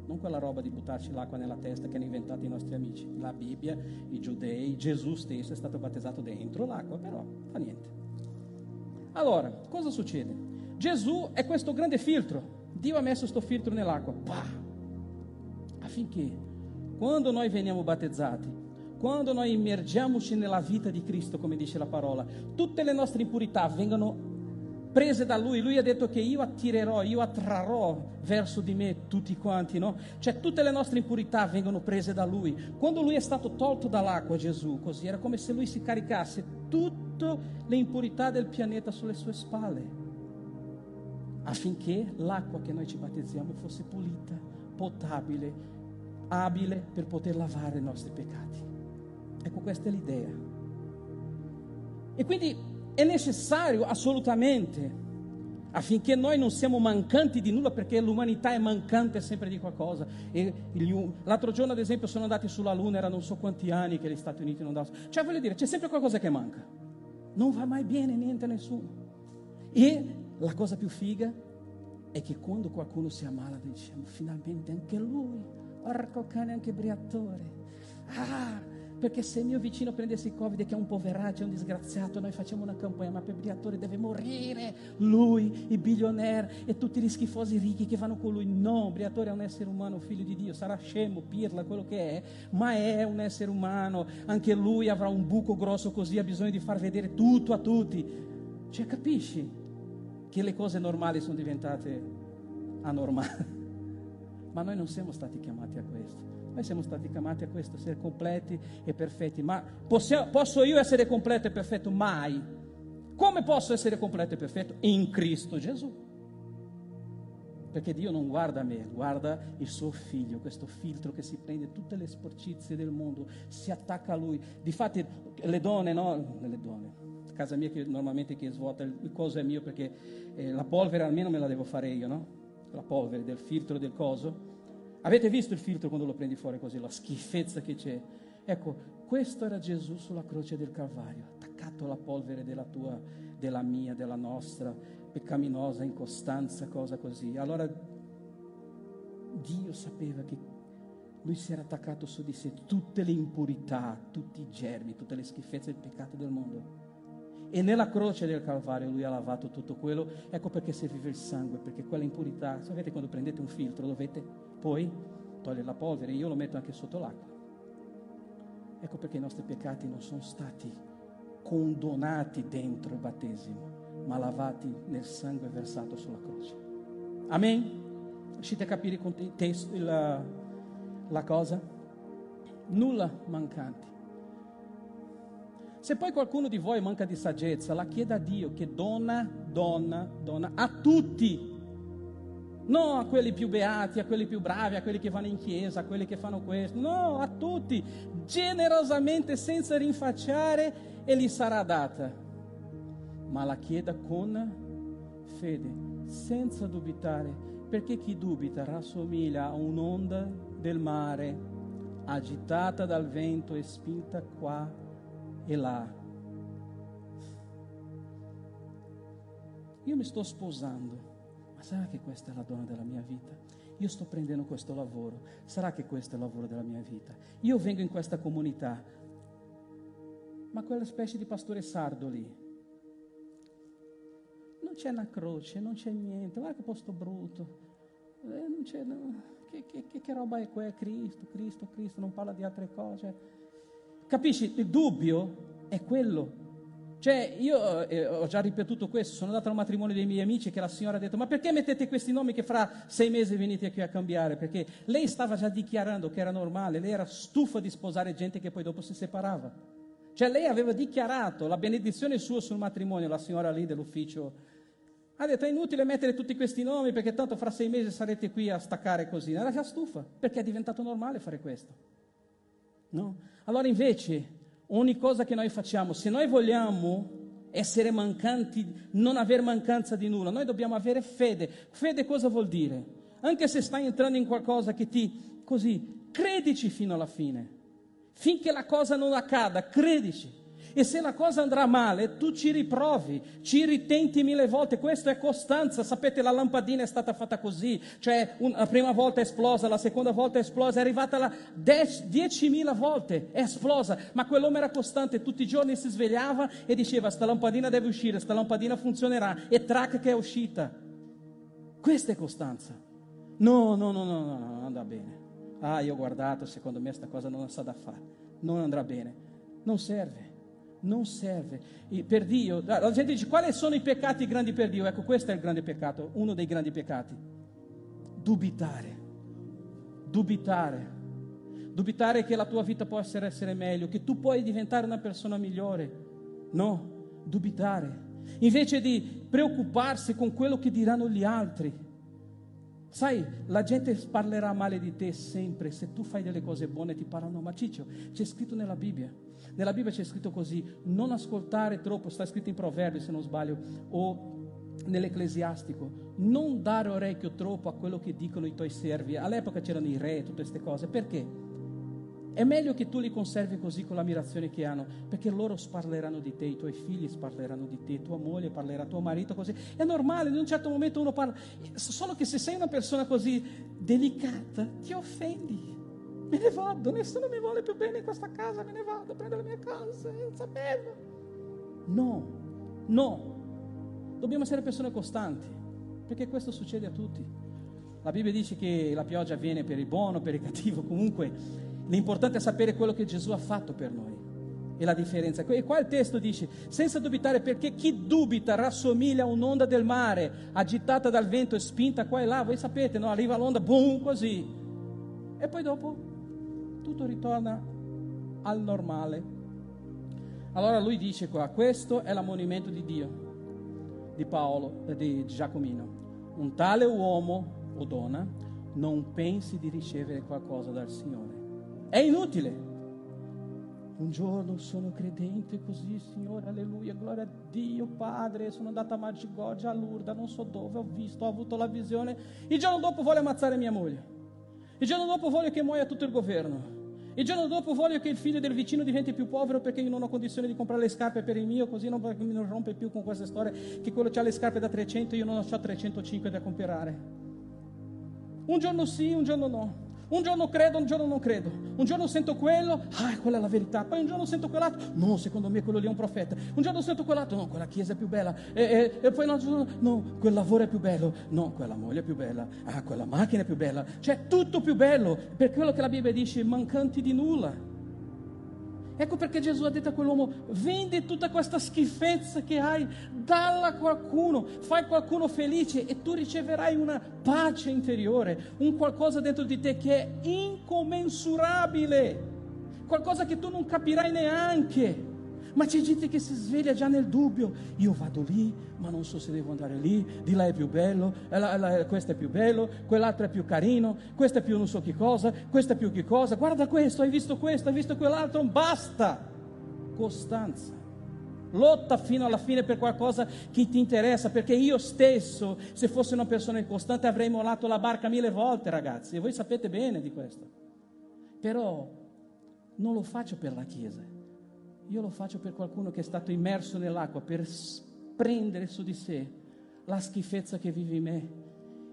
non quella roba di buttarci l'acqua nella testa che hanno inventato i nostri amici. La Bibbia, i giudei, Gesù stesso è stato battezzato dentro l'acqua, però fa niente. Allora, cosa succede? Gesù è questo grande filtro. Dio ha messo questo filtro nell'acqua. Pah! affinché quando noi veniamo battezzati, quando noi immergiamoci nella vita di Cristo, come dice la parola, tutte le nostre impurità vengano prese da Lui. Lui ha detto che io attirerò, io attrarrò verso di me tutti quanti, no? Cioè tutte le nostre impurità vengono prese da Lui. Quando Lui è stato tolto dall'acqua, Gesù, così era come se Lui si caricasse tutte le impurità del pianeta sulle sue spalle, affinché l'acqua che noi ci battezziamo fosse pulita, potabile, abile per poter lavare i nostri peccati. Ecco, questa è l'idea. E quindi è necessario assolutamente affinché noi non siamo mancanti di nulla perché l'umanità è mancante sempre di qualcosa. E l'altro giorno, ad esempio, sono andati sulla Luna, erano non so quanti anni che gli Stati Uniti non davano. Cioè, voglio dire, c'è sempre qualcosa che manca. Non va mai bene niente a nessuno. E la cosa più figa è che quando qualcuno si ammala, diciamo, finalmente anche lui Porco cane anche Briatore. Ah, perché se mio vicino prendesse il Covid che è un poveraccio, è un disgraziato, noi facciamo una campagna, ma per Briatore deve morire lui, i bilionaire e tutti gli schifosi ricchi che vanno con lui. No, Briatore è un essere umano, figlio di Dio, sarà scemo, pirla, quello che è, ma è un essere umano, anche lui avrà un buco grosso così, ha bisogno di far vedere tutto a tutti. Cioè, capisci che le cose normali sono diventate anormali? Ma noi non siamo stati chiamati a questo. Noi siamo stati chiamati a questo, essere completi e perfetti. Ma posso, posso io essere completo e perfetto? Mai. Come posso essere completo e perfetto? In Cristo Gesù. Perché Dio non guarda me, guarda il suo figlio, questo filtro che si prende tutte le sporcizie del mondo, si attacca a lui. Difatti le donne, no? Le donne, casa mia che normalmente chi svuota il coso è mio perché eh, la polvere almeno me la devo fare io, no? La polvere, del filtro del coso. Avete visto il filtro quando lo prendi fuori così, la schifezza che c'è? Ecco, questo era Gesù sulla croce del Calvario, attaccato alla polvere della tua, della mia, della nostra peccaminosa incostanza, cosa così. Allora Dio sapeva che lui si era attaccato su di sé tutte le impurità, tutti i germi, tutte le schifezze il peccato del mondo. E nella croce del Calvario lui ha lavato tutto quello. Ecco perché serviva il sangue, perché quella impurità, sapete quando prendete un filtro dovete poi togliere la polvere, io lo metto anche sotto l'acqua. Ecco perché i nostri peccati non sono stati condonati dentro il battesimo, ma lavati nel sangue versato sulla croce. Amen? Riuscite a capire il testo, la, la cosa? Nulla mancanti. Se poi qualcuno di voi manca di saggezza, la chieda a Dio che dona, dona, dona a tutti. non a quelli più beati, a quelli più bravi, a quelli che vanno in chiesa, a quelli che fanno questo, no, a tutti, generosamente, senza rinfacciare, e gli sarà data. Ma la chieda con fede, senza dubitare, perché chi dubita rassomiglia a un'onda del mare, agitata dal vento e spinta qua e là. Io mi sto sposando ma sarà che questa è la donna della mia vita? Io sto prendendo questo lavoro, sarà che questo è il lavoro della mia vita? Io vengo in questa comunità, ma quella specie di pastore sardo lì, non c'è una croce, non c'è niente, guarda che posto brutto, eh, non c'è, no. che, che, che, roba è qua? Cristo, Cristo, Cristo, non parla di altre cose. Capisci? Il dubbio è quello cioè, io eh, ho già ripetuto questo, sono andato al matrimonio dei miei amici che la signora ha detto, ma perché mettete questi nomi che fra sei mesi venite qui a cambiare? Perché lei stava già dichiarando che era normale, lei era stufa di sposare gente che poi dopo si separava. Cioè, lei aveva dichiarato la benedizione sua sul matrimonio, la signora lì dell'ufficio. Ha detto, è inutile mettere tutti questi nomi perché tanto fra sei mesi sarete qui a staccare così. Era già stufa, perché è diventato normale fare questo. No? Allora invece ogni cosa che noi facciamo, se noi vogliamo essere mancanti, non avere mancanza di nulla, noi dobbiamo avere fede. Fede cosa vuol dire? Anche se stai entrando in qualcosa che ti, così, credici fino alla fine. Finché la cosa non accada, credici. E se la cosa andrà male, tu ci riprovi, ci ritenti mille volte. Questa è costanza. Sapete, la lampadina è stata fatta così. Cioè, un, la prima volta è esplosa, la seconda volta è esplosa, è arrivata la diecimila volte, è esplosa. Ma quell'uomo era costante, tutti i giorni si svegliava e diceva, sta lampadina deve uscire, sta lampadina funzionerà. E track che è uscita. Questa è costanza. No, no, no, no, no, non andrà bene. Ah, io ho guardato, secondo me questa cosa non sa da fare. Non andrà bene. Non serve non serve. E per Dio, la gente dice quali sono i peccati grandi per Dio? Ecco, questo è il grande peccato, uno dei grandi peccati. Dubitare. Dubitare. Dubitare che la tua vita possa essere meglio, che tu puoi diventare una persona migliore. No, dubitare. Invece di preoccuparsi con quello che diranno gli altri. Sai, la gente parlerà male di te sempre, se tu fai delle cose buone ti parlano, ma Ciccio, c'è scritto nella Bibbia nella Bibbia c'è scritto così, non ascoltare troppo, sta scritto in Proverbi se non sbaglio, o nell'ecclesiastico, non dare orecchio troppo a quello che dicono i tuoi servi. All'epoca c'erano i re, tutte queste cose. Perché? È meglio che tu li conservi così con l'ammirazione che hanno, perché loro sparleranno di te, i tuoi figli sparleranno di te, tua moglie parlerà, tuo marito così. È normale, in un certo momento uno parla, solo che se sei una persona così delicata, ti offendi me ne vado, nessuno mi vuole più bene in questa casa, me ne vado, prendo la mia casa senza bello. No, no, dobbiamo essere persone costanti, perché questo succede a tutti. La Bibbia dice che la pioggia viene per il buono, per il cattivo, comunque l'importante è sapere quello che Gesù ha fatto per noi e la differenza. E qua il testo dice, senza dubitare, perché chi dubita rassomiglia a un'onda del mare, agitata dal vento e spinta qua e là. Voi sapete, no? arriva l'onda, boom, così. E poi dopo tutto ritorna al normale. Allora lui dice qua, questo è l'ammonimento di Dio, di Paolo, di Giacomino. Un tale uomo o donna non pensi di ricevere qualcosa dal Signore. È inutile. Un giorno sono credente così, Signore, alleluia, gloria a Dio, Padre, sono andato a Magigoggia, a Lourdes, non so dove, ho visto, ho avuto la visione. Il giorno dopo voglio ammazzare mia moglie. Il giorno dopo voglio che muoia tutto il governo. Il giorno dopo voglio che il figlio del vicino diventi più povero perché io non ho condizione di comprare le scarpe per il mio, così non, mi rompe più con questa storia che quello ha le scarpe da 300 e io non ho 305 da comprare. Un giorno sì, un giorno no. Un giorno credo, un giorno non credo. Un giorno sento quello, ah, quella è la verità. Poi un giorno sento quell'altro, no, secondo me quello lì è un profeta. Un giorno sento quell'altro, no, quella chiesa è più bella. E, e, e poi un altro giorno, no, quel lavoro è più bello. No, quella moglie è più bella. Ah, quella macchina è più bella. Cioè, tutto più bello. Per quello che la Bibbia dice, mancanti di nulla. Ecco perché Gesù ha detto a quell'uomo, vendi tutta questa schifezza che hai, dalla a qualcuno, fai qualcuno felice e tu riceverai una pace interiore, un qualcosa dentro di te che è incommensurabile, qualcosa che tu non capirai neanche. Ma c'è gente che si sveglia già nel dubbio. Io vado lì, ma non so se devo andare lì. Di là è più bello, questo è più bello, quell'altro è più carino, questo è più non so che cosa, questo è più che cosa. Guarda questo, hai visto questo, hai visto quell'altro. Basta. Costanza. Lotta fino alla fine per qualcosa che ti interessa, perché io stesso, se fossi una persona incostante, avrei mollato la barca mille volte, ragazzi, e voi sapete bene di questo. Però non lo faccio per la Chiesa, io lo faccio per qualcuno che è stato immerso nell'acqua, per prendere su di sé la schifezza che vive in me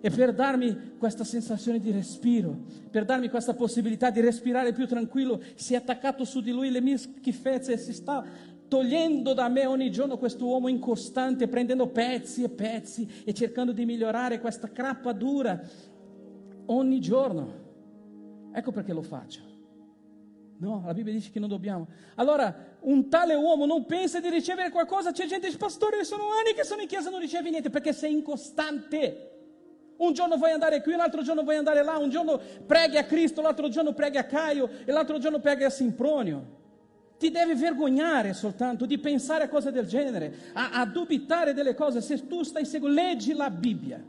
e per darmi questa sensazione di respiro, per darmi questa possibilità di respirare più tranquillo, si è attaccato su di lui le mie schifezze e si sta togliendo da me ogni giorno questo uomo incostante, prendendo pezzi e pezzi e cercando di migliorare questa crappa dura ogni giorno. Ecco perché lo faccio. No, la Bibbia dice che non dobbiamo. Allora, un tale uomo non pensa di ricevere qualcosa. C'è gente che dice, pastore, sono anni che sono in chiesa e non ricevi niente perché sei incostante. Un giorno vuoi andare qui, un altro giorno vuoi andare là, un giorno preghi a Cristo, l'altro giorno preghi a Caio e l'altro giorno preghi a Simpronio. Ti deve vergognare soltanto di pensare a cose del genere, a, a dubitare delle cose. Se tu stai seguendo, leggi la Bibbia,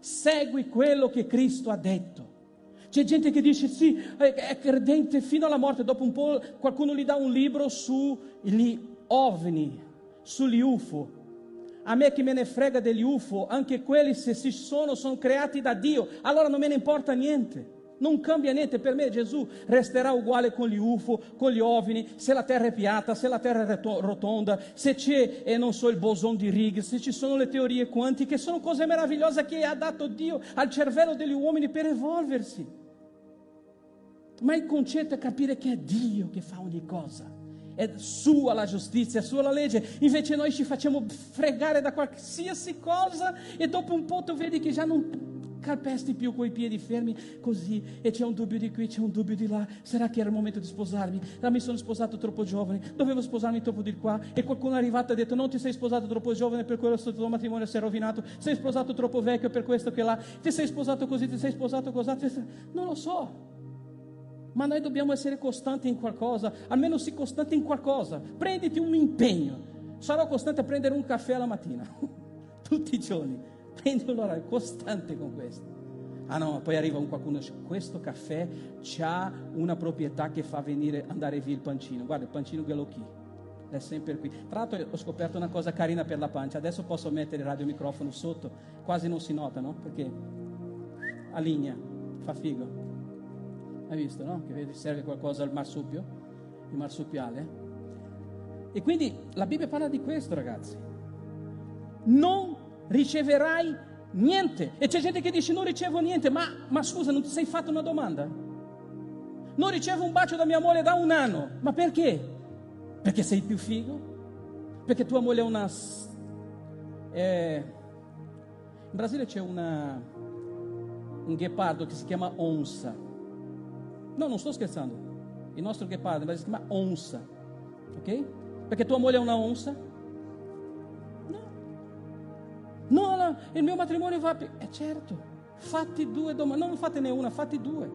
segui quello che Cristo ha detto. C'è gente che dice sì, è credente fino alla morte, dopo un po' qualcuno gli dà un libro sugli ovni, sugli UFO. A me che me ne frega degli UFO, anche quelli se ci sono, sono creati da Dio, allora non me ne importa niente. Non cambia niente, per me Gesù resterà uguale con gli UFO, con gli ovni, se la terra è piatta, se la terra è rotonda, se c'è, e non so, il boson di Higgs, se ci sono le teorie quantiche, sono cose meravigliose che ha dato Dio al cervello degli uomini per evolversi. Ma il concetto è capire che è Dio che fa ogni cosa. È sua la giustizia, è sua la legge. Invece noi ci facciamo fregare da qualsiasi cosa e dopo un po' tu vedi che già non calpesti più coi piedi fermi così e c'è un dubbio di qui, c'è un dubbio di là. Sarà che era il momento di sposarmi? Ah, mi sono sposato troppo giovane, dovevo sposarmi troppo di qua e qualcuno è arrivato e ha detto non ti sei sposato troppo giovane per quello il tuo matrimonio si è rovinato, sei sposato troppo vecchio per questo che là, ti sei sposato così, ti sei sposato così, non lo so. Ma noi dobbiamo essere costanti in qualcosa, almeno sii costante in qualcosa. Prenditi un impegno. Sarò costante a prendere un caffè alla mattina, tutti i giorni. Prendi un costante con questo. Ah no, poi arriva un qualcuno, questo caffè ha una proprietà che fa venire, andare via il pancino. Guarda, il pancino Galocchi è sempre qui. Tra l'altro ho scoperto una cosa carina per la pancia, adesso posso mettere il radiomicrofono sotto, quasi non si nota, no? Perché a linea, fa figo. Hai visto, no? Che serve qualcosa al marsupio, il marsupiale. E quindi la Bibbia parla di questo, ragazzi. Non riceverai niente. E c'è gente che dice non ricevo niente, ma, ma scusa, non ti sei fatto una domanda? Non ricevo un bacio da mia moglie da un anno, ma perché? Perché sei più figo? Perché tua moglie è una... Eh, in Brasile c'è una, un ghepardo che si chiama onça. No, non sto scherzando. Il nostro ghepardo in Brasile si chiama onça. Ok? Perché tua moglie è una onça? No, il mio matrimonio va... più. Eh certo, fatti due domande, non fate ne una, fatti due.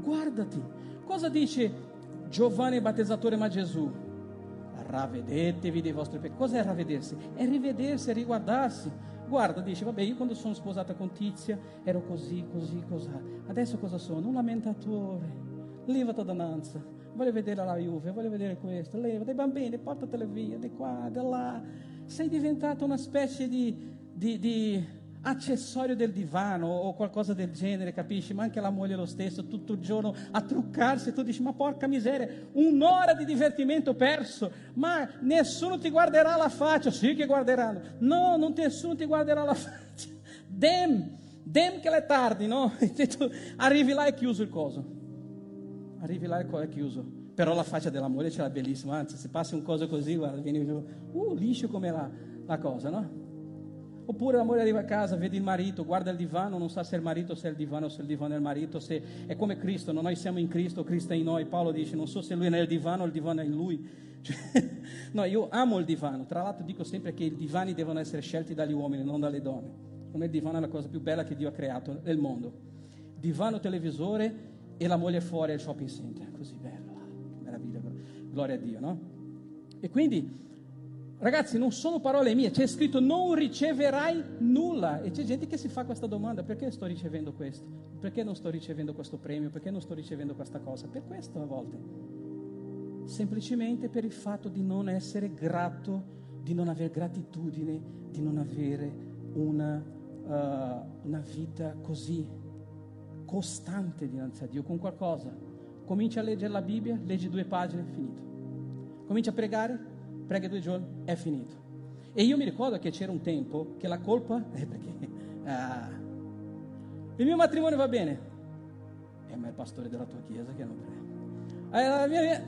Guardati, cosa dice Giovanni battezzatore ma Gesù? Ravvedetevi dei vostri peccati. Cos'è ravvedersi? È rivedersi, è riguardarsi. Guarda, dice, vabbè, io quando sono sposata con Tizia ero così, così, così. Adesso cosa sono? Un lamentatore. Levati da danza. Voglio vedere la Juve, voglio vedere questo. Leva dei bambini, portatele via, di qua, di là sei diventato una specie di, di, di, accessorio del divano o qualcosa del genere, capisci? Ma anche la moglie lo stesso, tutto il giorno a truccarsi, tu dici, ma porca miseria, un'ora di divertimento perso, ma nessuno ti guarderà la faccia, sì che guarderanno, no, non nessuno ti guarderà la faccia, dem, dem che è tardi, no? Arrivi là e chiuso il coso, arrivi là e è chiuso. Però la faccia della moglie ce l'ha bellissima, anzi se passi un coso così, guarda, vieni giù, uh, liscio come la, la cosa, no? Oppure la moglie arriva a casa, vede il marito, guarda il divano, non sa se è il marito, se è il divano, se il divano è il marito, se è come Cristo, no? noi siamo in Cristo, Cristo è in noi. Paolo dice, non so se lui è nel divano o il divano è in lui. Cioè, no, io amo il divano. Tra l'altro dico sempre che i divani devono essere scelti dagli uomini, non dalle donne. Come il divano è la cosa più bella che Dio ha creato nel mondo. Divano, televisore e la moglie fuori al shopping center. Così bello meraviglia, gloria a Dio, no? E quindi, ragazzi, non sono parole mie, c'è scritto non riceverai nulla. E c'è gente che si fa questa domanda, perché sto ricevendo questo? Perché non sto ricevendo questo premio? Perché non sto ricevendo questa cosa? Per questo a volte. Semplicemente per il fatto di non essere grato, di non avere gratitudine, di non avere una, uh, una vita così costante dinanzi a Dio con qualcosa. Comincia a leggere la Bibbia, leggi due pagine, finito. Comincia a pregare, prega due giorni, è finito. E io mi ricordo che c'era un tempo che la colpa è eh, perché ah, il mio matrimonio va bene, eh, ma è il pastore della tua chiesa che non prega. Eh, mia, mia,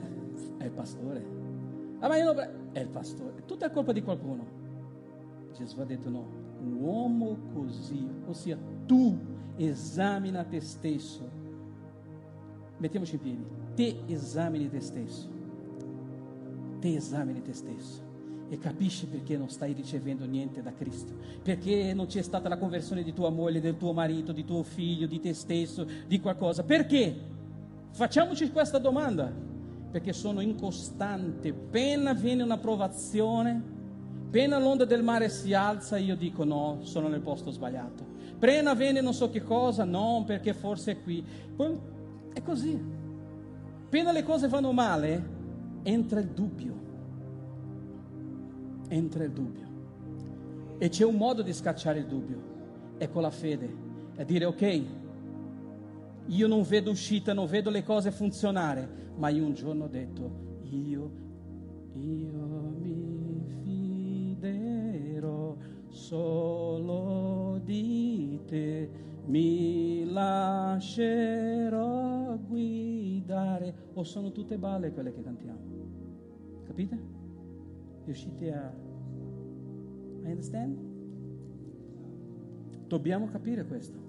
è il pastore. Ah, ma io non prego, è il pastore. Tutta colpa di qualcuno. Gesù ha detto no, un uomo così, ossia tu esamina te stesso. Mettiamoci in piedi. Te esamini te stesso. Te esamini te stesso e capisci perché non stai ricevendo niente da Cristo, perché non c'è stata la conversione di tua moglie, del tuo marito, di tuo figlio, di te stesso, di qualcosa. Perché? Facciamoci questa domanda, perché sono incostante, appena viene un'approvazione, appena l'onda del mare si alza, io dico no, sono nel posto sbagliato. Appena viene non so che cosa, no, perché forse è qui. Poi è così. Appena le cose vanno male, entra il dubbio. Entra il dubbio. E c'è un modo di scacciare il dubbio, è con la fede, è dire ok, io non vedo uscita, non vedo le cose funzionare, ma io un giorno ho detto, io, io mi fiderò solo di te, mi lascerò guidare. O sono tutte balle quelle che cantiamo? Capite? Riuscite a... I understand? Dobbiamo capire questo.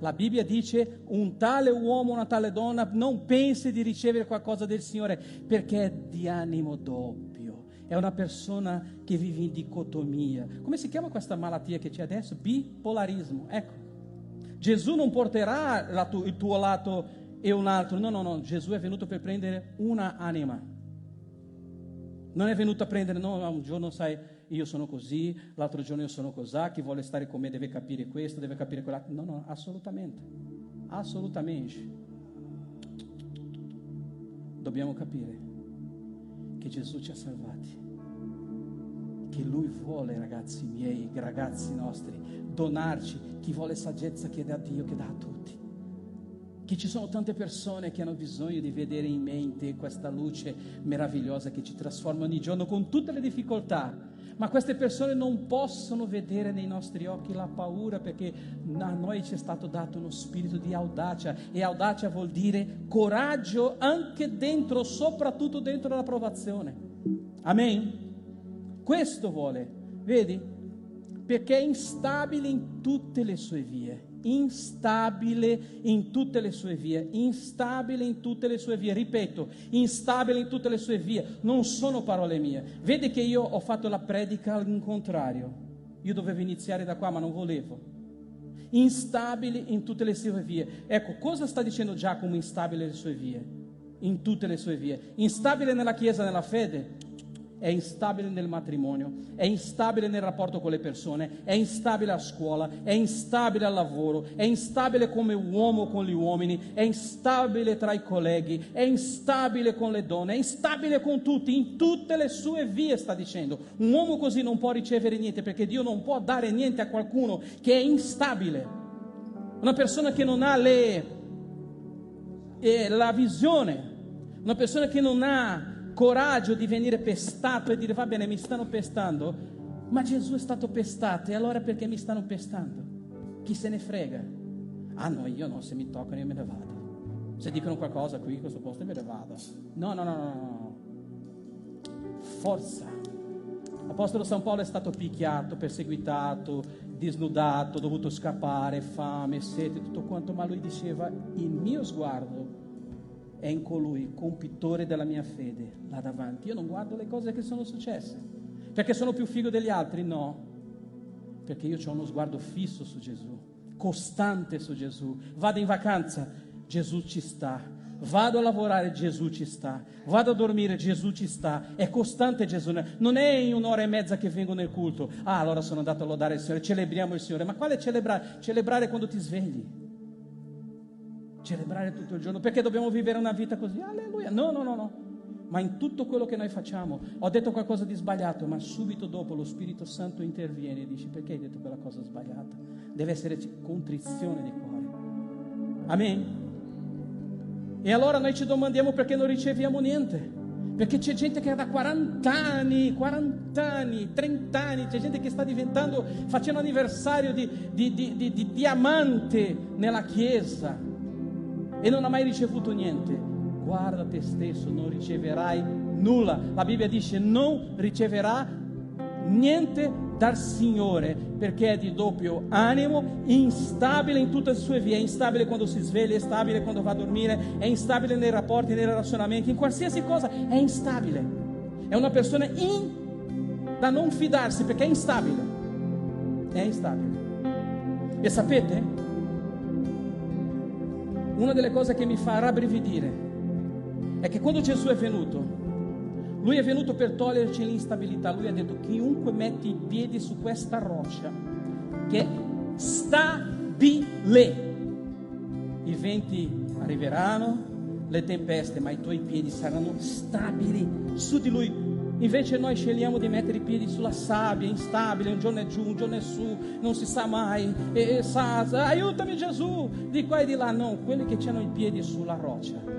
La Bibbia dice un tale uomo, una tale donna non pensi di ricevere qualcosa del Signore perché è di animo doppio. È una persona che vive in dicotomia. Come si chiama questa malattia che c'è adesso? Bipolarismo. Ecco. Gesù non porterà il tuo lato e un altro. No, no, no. Gesù è venuto per prendere una anima. Non è venuto a prendere, no, un giorno sai, io sono così, l'altro giorno io sono così, chi vuole stare con me deve capire questo, deve capire quell'altro. No, no, assolutamente. Assolutamente. Dobbiamo capire che Gesù ci ha salvati. Che Lui vuole, ragazzi miei, ragazzi nostri, donarci. Chi vuole saggezza chiede a Dio che dà a tutti che ci sono tante persone che hanno bisogno di vedere in mente questa luce meravigliosa che ci trasforma ogni giorno con tutte le difficoltà. Ma queste persone non possono vedere nei nostri occhi la paura perché a noi ci è stato dato uno spirito di audacia e audacia vuol dire coraggio anche dentro, soprattutto dentro l'approvazione. Amen? Questo vuole, vedi? Perché è instabile in tutte le sue vie instabile in tutte le sue vie, instabile in tutte le sue vie, ripeto, instabile in tutte le sue vie, non sono parole mie. Vede che io ho fatto la predica al contrario, io dovevo iniziare da qua ma non volevo. Instabile in tutte le sue vie. Ecco, cosa sta dicendo Giacomo instabile nelle sue vie? In tutte le sue vie. Instabile nella Chiesa, nella fede? È instabile nel matrimonio, è instabile nel rapporto con le persone, è instabile a scuola, è instabile al lavoro, è instabile come uomo con gli uomini, è instabile tra i colleghi, è instabile con le donne, è instabile con tutti, in tutte le sue vie sta dicendo. Un uomo così non può ricevere niente perché Dio non può dare niente a qualcuno che è instabile. Una persona che non ha le, eh, la visione, una persona che non ha coraggio di venire pestato e dire va bene mi stanno pestando, ma Gesù è stato pestato e allora perché mi stanno pestando? Chi se ne frega? Ah no, io no, se mi toccano io me ne vado. Se dicono qualcosa qui in questo posto me ne vado. No, no, no, no, no. Forza. L'Apostolo San Paolo è stato picchiato, perseguitato, disnudato, dovuto scappare, fame, sete, tutto quanto, ma lui diceva il mio sguardo è in colui, compitore della mia fede, là davanti. Io non guardo le cose che sono successe, perché sono più figo degli altri, no, perché io ho uno sguardo fisso su Gesù, costante su Gesù. Vado in vacanza, Gesù ci sta. Vado a lavorare, Gesù ci sta. Vado a dormire, Gesù ci sta. È costante Gesù. Non è in un'ora e mezza che vengo nel culto. Ah, allora sono andato a lodare il Signore. Celebriamo il Signore. Ma quale celebrare? Celebrare quando ti svegli. Celebrare tutto il giorno. Perché dobbiamo vivere una vita così? Alleluia. No, no, no, no. Ma in tutto quello che noi facciamo, ho detto qualcosa di sbagliato, ma subito dopo lo Spirito Santo interviene e dice perché hai detto quella cosa sbagliata? Deve essere contrizione di cuore. Amen. E allora noi ci domandiamo perché non riceviamo niente. Perché c'è gente che da 40 anni, 40 anni, 30 anni, c'è gente che sta diventando, facendo anniversario di, di, di, di diamante nella chiesa e non ha mai ricevuto niente. Guarda te stesso, non riceverai nulla. La Bibbia dice non riceverà niente dal Signore perché è di doppio animo, instabile in tutte le sue vie, è instabile quando si sveglia, è instabile quando va a dormire, è instabile nei rapporti, nei relazionamenti, in qualsiasi cosa è instabile. È una persona in, da non fidarsi perché è instabile. È instabile. E sapete? Una delle cose che mi fa rabbrividire è che quando Gesù è venuto, lui è venuto per toglierci l'instabilità. Lui ha detto: chiunque mette i piedi su questa roccia, che è stabile, i venti arriveranno, le tempeste, ma i tuoi piedi saranno stabili su di lui. Invece noi scegliamo di mettere i piedi sulla sabbia, instabile, un giorno è giù, un giorno è su, non si sa mai, e, e sa, aiutami Gesù, di qua e di là. No, quelli che hanno i piedi sulla roccia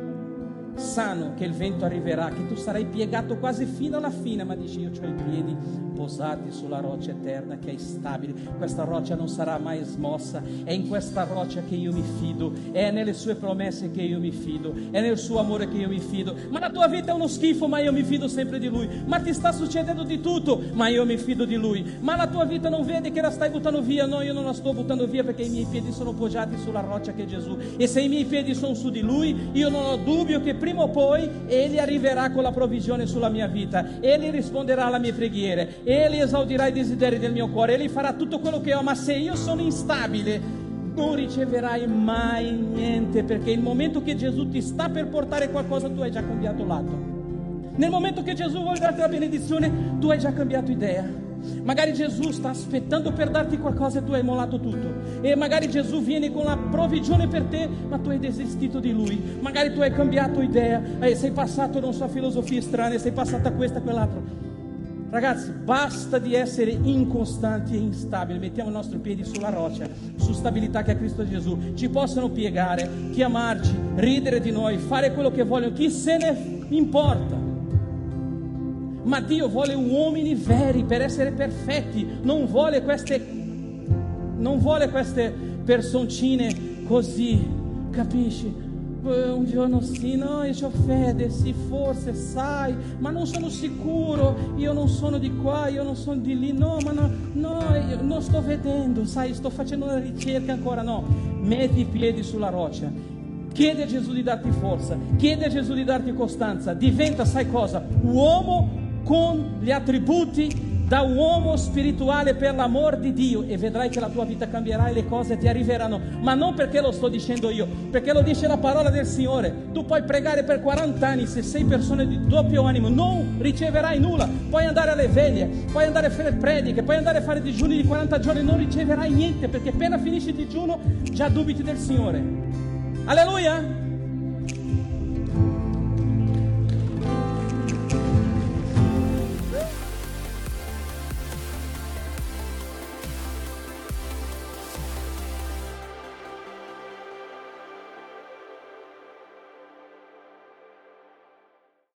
sanno che il vento arriverà, che tu sarai piegato quasi fino alla fine, ma dici io ho i piedi posati sulla roccia eterna che è stabile, questa roccia non sarà mai smossa, è in questa roccia che io mi fido, è nelle sue promesse che io mi fido, è nel suo amore che io mi fido, ma la tua vita è uno schifo, ma io mi fido sempre di lui, ma ti sta succedendo di tutto, ma io mi fido di lui, ma la tua vita non vede che la stai buttando via, no, io non la sto buttando via perché i miei piedi sono poggiati sulla roccia che è Gesù, e se i miei piedi sono su di lui, io non ho dubbio che prima o poi Egli arriverà con la provvisione sulla mia vita, Egli risponderà alle mie preghiere, Egli esaudirà i desideri del mio cuore, Egli farà tutto quello che ho, ma se io sono instabile, non riceverai mai niente, perché il momento che Gesù ti sta per portare qualcosa, tu hai già cambiato lato. Nel momento che Gesù vuole darti la benedizione, tu hai già cambiato idea. Magari Gesù sta aspettando per darti qualcosa e tu hai mollato tutto. E magari Gesù viene con la provvigione per te, ma tu hai desistito di lui. Magari tu hai cambiato idea, e sei passato, non so, a filosofie strane, sei passato a questa, a quell'altro. Ragazzi, basta di essere incostanti e instabili. Mettiamo i nostri piedi sulla roccia, su stabilità che è Cristo Gesù. Ci possono piegare, chiamarci, ridere di noi, fare quello che vogliono. Chi se ne importa? Ma Dio vuole uomini veri per essere perfetti, non vuole queste, non vuole queste personcine così, capisci? un giorno sì, no, io ho fede, sì, forse, sai, ma non sono sicuro, io non sono di qua, io non sono di lì, no, ma no, no, io non sto vedendo, sai, sto facendo una ricerca ancora, no, metti i piedi sulla roccia, chiedi a Gesù di darti forza, chiedi a Gesù di darti costanza, diventa, sai cosa, uomo con gli attributi da uomo spirituale per l'amor di Dio e vedrai che la tua vita cambierà e le cose ti arriveranno, ma non perché lo sto dicendo io, perché lo dice la parola del Signore. Tu puoi pregare per 40 anni, se sei persone di doppio animo, non riceverai nulla. Puoi andare alle veglie, puoi andare a fare prediche, puoi andare a fare digiuni di 40 giorni, non riceverai niente perché appena finisci il digiuno già dubiti del Signore. Alleluia!